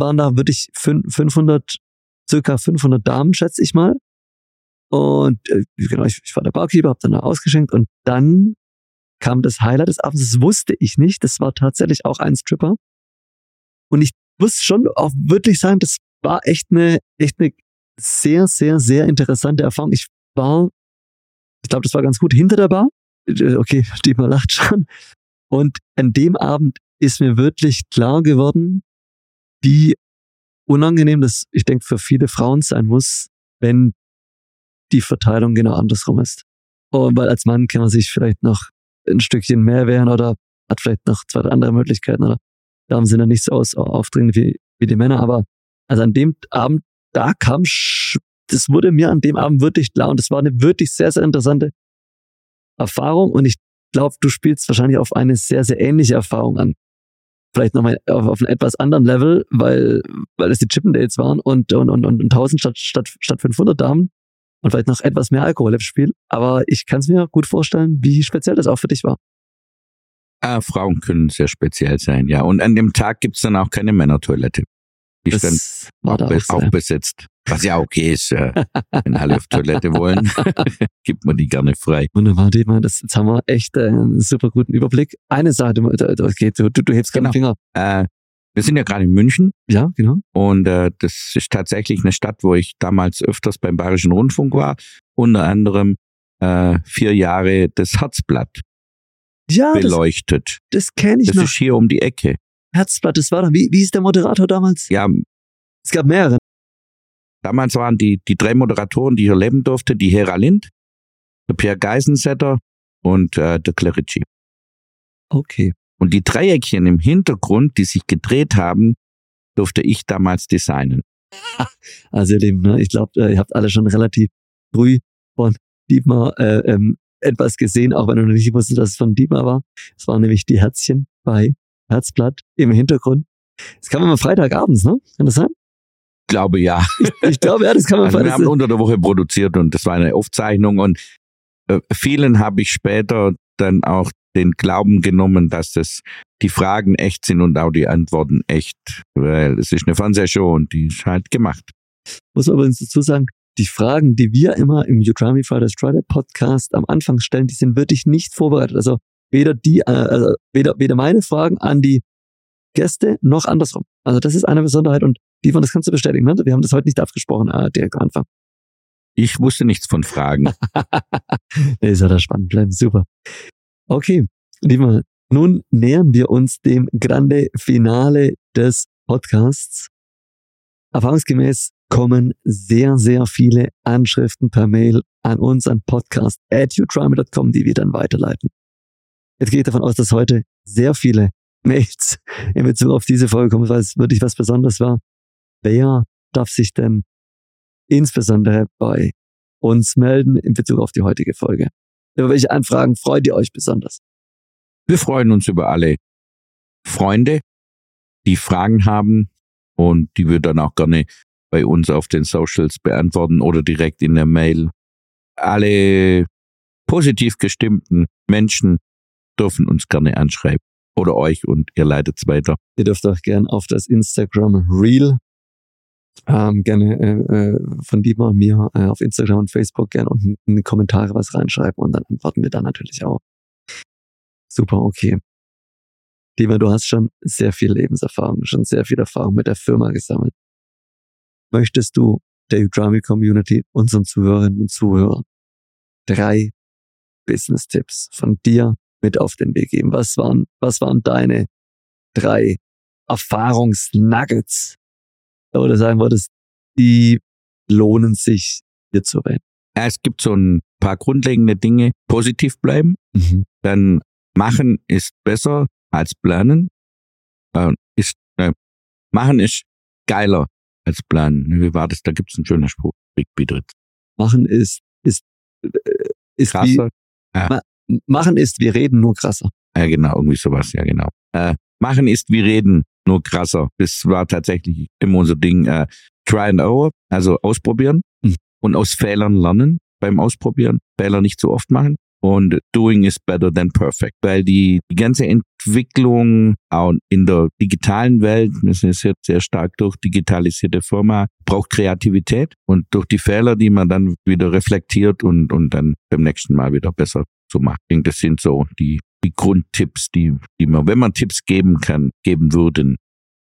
waren da wirklich fün- 500, circa 500 Damen, schätze ich mal. Und äh, genau, ich, ich war der Barkeeper, habe dann noch ausgeschenkt. Und dann kam das Highlight des Abends. Das wusste ich nicht. Das war tatsächlich auch ein Stripper. Und ich muss schon auch wirklich sagen, das war echt eine, echt eine sehr, sehr, sehr interessante Erfahrung. Ich war, ich glaube, das war ganz gut hinter der Bar. Äh, Okay, Dietmar lacht schon. Und an dem Abend ist mir wirklich klar geworden, wie unangenehm das, ich denke, für viele Frauen sein muss, wenn die Verteilung genau andersrum ist. Und weil als Mann kann man sich vielleicht noch ein Stückchen mehr wehren oder hat vielleicht noch zwei, andere Möglichkeiten oder Damen sind ja nicht so aus, aufdringlich wie, wie die Männer, aber also an dem Abend, da kam, das wurde mir an dem Abend wirklich klar und das war eine wirklich sehr, sehr interessante Erfahrung und ich glaube, du spielst wahrscheinlich auf eine sehr, sehr ähnliche Erfahrung an. Vielleicht nochmal auf, auf einem etwas anderen Level, weil, weil es die Chippendales waren und, und, und, und 1000 statt, statt, statt 500 Damen und vielleicht noch etwas mehr Alkohol im Spiel. Aber ich kann es mir gut vorstellen, wie speziell das auch für dich war. Ah, Frauen können sehr speziell sein, ja. Und an dem Tag gibt's dann auch keine Männertoilette. Ist dann Das war da auch, so, auch besetzt. Was ja okay ist, äh, wenn alle auf Toilette wollen, gibt man die gerne frei. Wunderbar, Dietmar, das, jetzt haben wir echt äh, einen super guten Überblick. Eine Sache, du, okay, du, du, du hebst Genau. den Finger. Äh, wir sind ja gerade in München Ja, genau. und äh, das ist tatsächlich eine Stadt, wo ich damals öfters beim Bayerischen Rundfunk war. Unter anderem äh, vier Jahre das Herzblatt Ja, das, beleuchtet. das kenne ich Das noch. ist hier um die Ecke. Herzblatt, das war doch, wie, wie ist der Moderator damals? Ja, Es gab mehrere. damals waren die, die drei Moderatoren, die hier leben durfte, die Hera Lind, der Pierre Geisensetter und äh, der Clerici. Okay. Und die Dreieckchen im Hintergrund, die sich gedreht haben, durfte ich damals designen. Also ihr Lieben, ne, ich glaube, äh, ihr habt alle schon relativ früh von Dietmar äh, ähm, etwas gesehen, auch wenn du noch nicht wusstest, dass es von Dietmar war. Es waren nämlich die Herzchen bei Herzblatt im Hintergrund. Das kann man mal Freitagabends, ne? Kann das sein? Glaube ja. Ich glaube, ja, das kann man Also wir haben unter der Woche produziert und das war eine Aufzeichnung und äh, vielen habe ich später dann auch den Glauben genommen, dass das die Fragen echt sind und auch die Antworten echt, weil es ist eine Fernsehshow und die ist halt gemacht. Muss man übrigens dazu sagen, die Fragen, die wir immer im Utrami Fridays Friday Podcast am Anfang stellen, die sind wirklich nicht vorbereitet. Also weder die, äh, also weder, weder meine Fragen an die Gäste noch andersrum. Also das ist eine Besonderheit und die von das kannst du bestätigen. Ne? Wir haben das heute nicht abgesprochen, äh, direkt am Anfang. Ich wusste nichts von Fragen. nee, soll das spannend bleiben. Super. Okay, lieber, nun nähern wir uns dem Grande Finale des Podcasts. Erfahrungsgemäß kommen sehr, sehr viele Anschriften per Mail an uns an podcast at die wir dann weiterleiten. Jetzt gehe ich davon aus, dass heute sehr viele Mails in Bezug auf diese Folge kommen, weil es wirklich was Besonderes war. Wer darf sich denn insbesondere bei uns melden in Bezug auf die heutige Folge? Über welche Anfragen freut ihr euch besonders? Wir freuen uns über alle Freunde, die Fragen haben und die wir dann auch gerne bei uns auf den Socials beantworten oder direkt in der Mail. Alle positiv gestimmten Menschen dürfen uns gerne anschreiben oder euch und ihr leitet es weiter. Ihr dürft auch gern auf das Instagram Reel ähm, gerne äh, äh, von Dietmar und mir äh, auf Instagram und Facebook gerne unten in die Kommentare was reinschreiben und dann antworten wir da natürlich auch. Super, okay. Dietmar, du hast schon sehr viel Lebenserfahrung, schon sehr viel Erfahrung mit der Firma gesammelt. Möchtest du der Udemy Community, unseren Zuhörerinnen und Zuhörern, drei Business-Tipps von dir mit auf den Weg geben? Was waren, was waren deine drei Erfahrungsnuggets, oder sagen würdest, die lohnen sich dir zu erwähnen? Es gibt so ein paar grundlegende Dinge. Positiv bleiben. Mhm. Dann machen ist besser als planen. Äh, ist, äh, machen ist geiler als planen. Wie war das? Da gibt es einen schönen Spruch. Rick Biedritz. Machen ist, ist, äh, ist krasser. Wie, ja. Ma, machen ist wie reden, nur krasser. Ja, genau, irgendwie sowas, ja, genau. Äh, machen ist wie reden, nur krasser. Das war tatsächlich immer unser Ding. Äh, try and error, also ausprobieren mhm. und aus Fehlern lernen beim Ausprobieren. Fehler nicht so oft machen. Und doing is better than perfect. Weil die, die ganze Entwicklung auch in der digitalen Welt, wir sind jetzt sehr stark durch digitalisierte Firma, braucht Kreativität und durch die Fehler, die man dann wieder reflektiert und, und dann beim nächsten Mal wieder besser zu machen. Ich denke, das sind so die die Grundtipps, die, die man, wenn man Tipps geben kann, geben würden.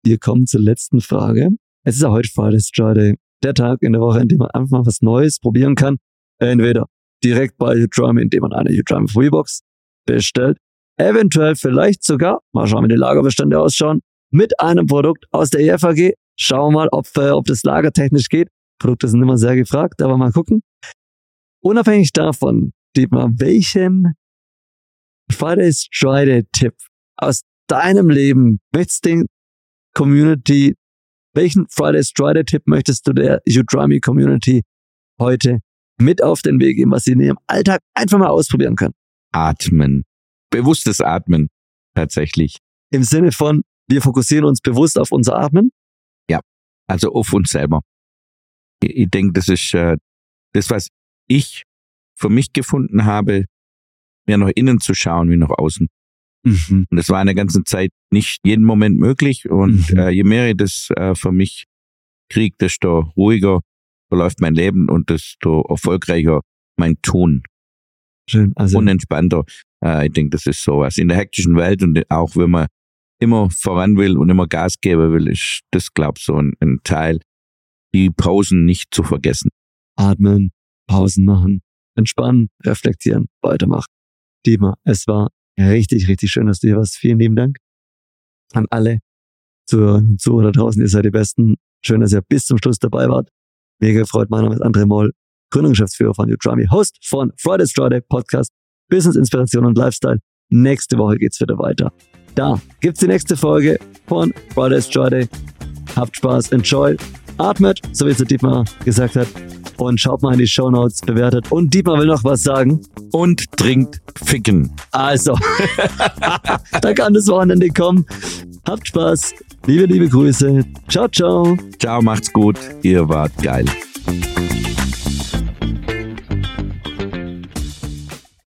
Wir kommen zur letzten Frage. Es ist ja heute Fridays Friday, der Tag in der Woche, in dem man einfach mal was Neues probieren kann. Entweder direkt bei Udemy, indem man eine Udemy Freebox bestellt, eventuell vielleicht sogar, mal schauen, wie die Lagerbestände ausschauen, mit einem Produkt aus der EFAG. Schauen wir mal, ob, äh, ob das lagertechnisch geht. Produkte sind immer sehr gefragt, aber mal gucken. Unabhängig davon, Dietmar, welchen Fridays Friday Tipp aus deinem Leben möchtest du den Community, welchen Fridays Friday Tipp möchtest du der Udemy Community heute mit auf den Weg geben, was sie in ihrem Alltag einfach mal ausprobieren können? Atmen. Bewusstes Atmen. Tatsächlich. Im Sinne von, wir fokussieren uns bewusst auf unser Atmen? Ja. Also auf uns selber. Ich, ich denke, das ist äh, das, was ich für mich gefunden habe, mehr nach innen zu schauen wie nach außen. Mhm. Und das war in der ganzen Zeit nicht jeden Moment möglich. Und mhm. äh, je mehr ich das äh, für mich kriege, desto ruhiger verläuft mein Leben und desto erfolgreicher mein Tun. Schön. Also und entspannter. Äh, ich denke, das ist sowas. In der hektischen Welt und auch wenn man immer voran will und immer Gas geben will, ist das, glaube ich, so ein, ein Teil, die Pausen nicht zu vergessen. Atmen, Pausen machen, entspannen, reflektieren, weitermachen. Dima, es war richtig, richtig schön, dass du hier warst. Vielen lieben Dank an alle Zuhörerinnen und Zuhörer da draußen. Ihr seid die Besten. Schön, dass ihr bis zum Schluss dabei wart. Mega gefreut. Mein Name ist André Moll, Gründungsgeschäftsführer von Utrami, Host von Fridays Friday Podcast, Business Inspiration und Lifestyle. Nächste Woche geht's wieder weiter. Da gibt's die nächste Folge von Fridays Friday. Habt Spaß, enjoy, atmet, so wie es der Dietmar gesagt hat und schaut mal in die Show Notes, bewertet. Und Dietmar will noch was sagen. Und trinkt Ficken. Also, da kann das Wochenende kommen. Habt Spaß. Liebe, liebe Grüße. Ciao, ciao. Ciao, macht's gut. Ihr wart geil.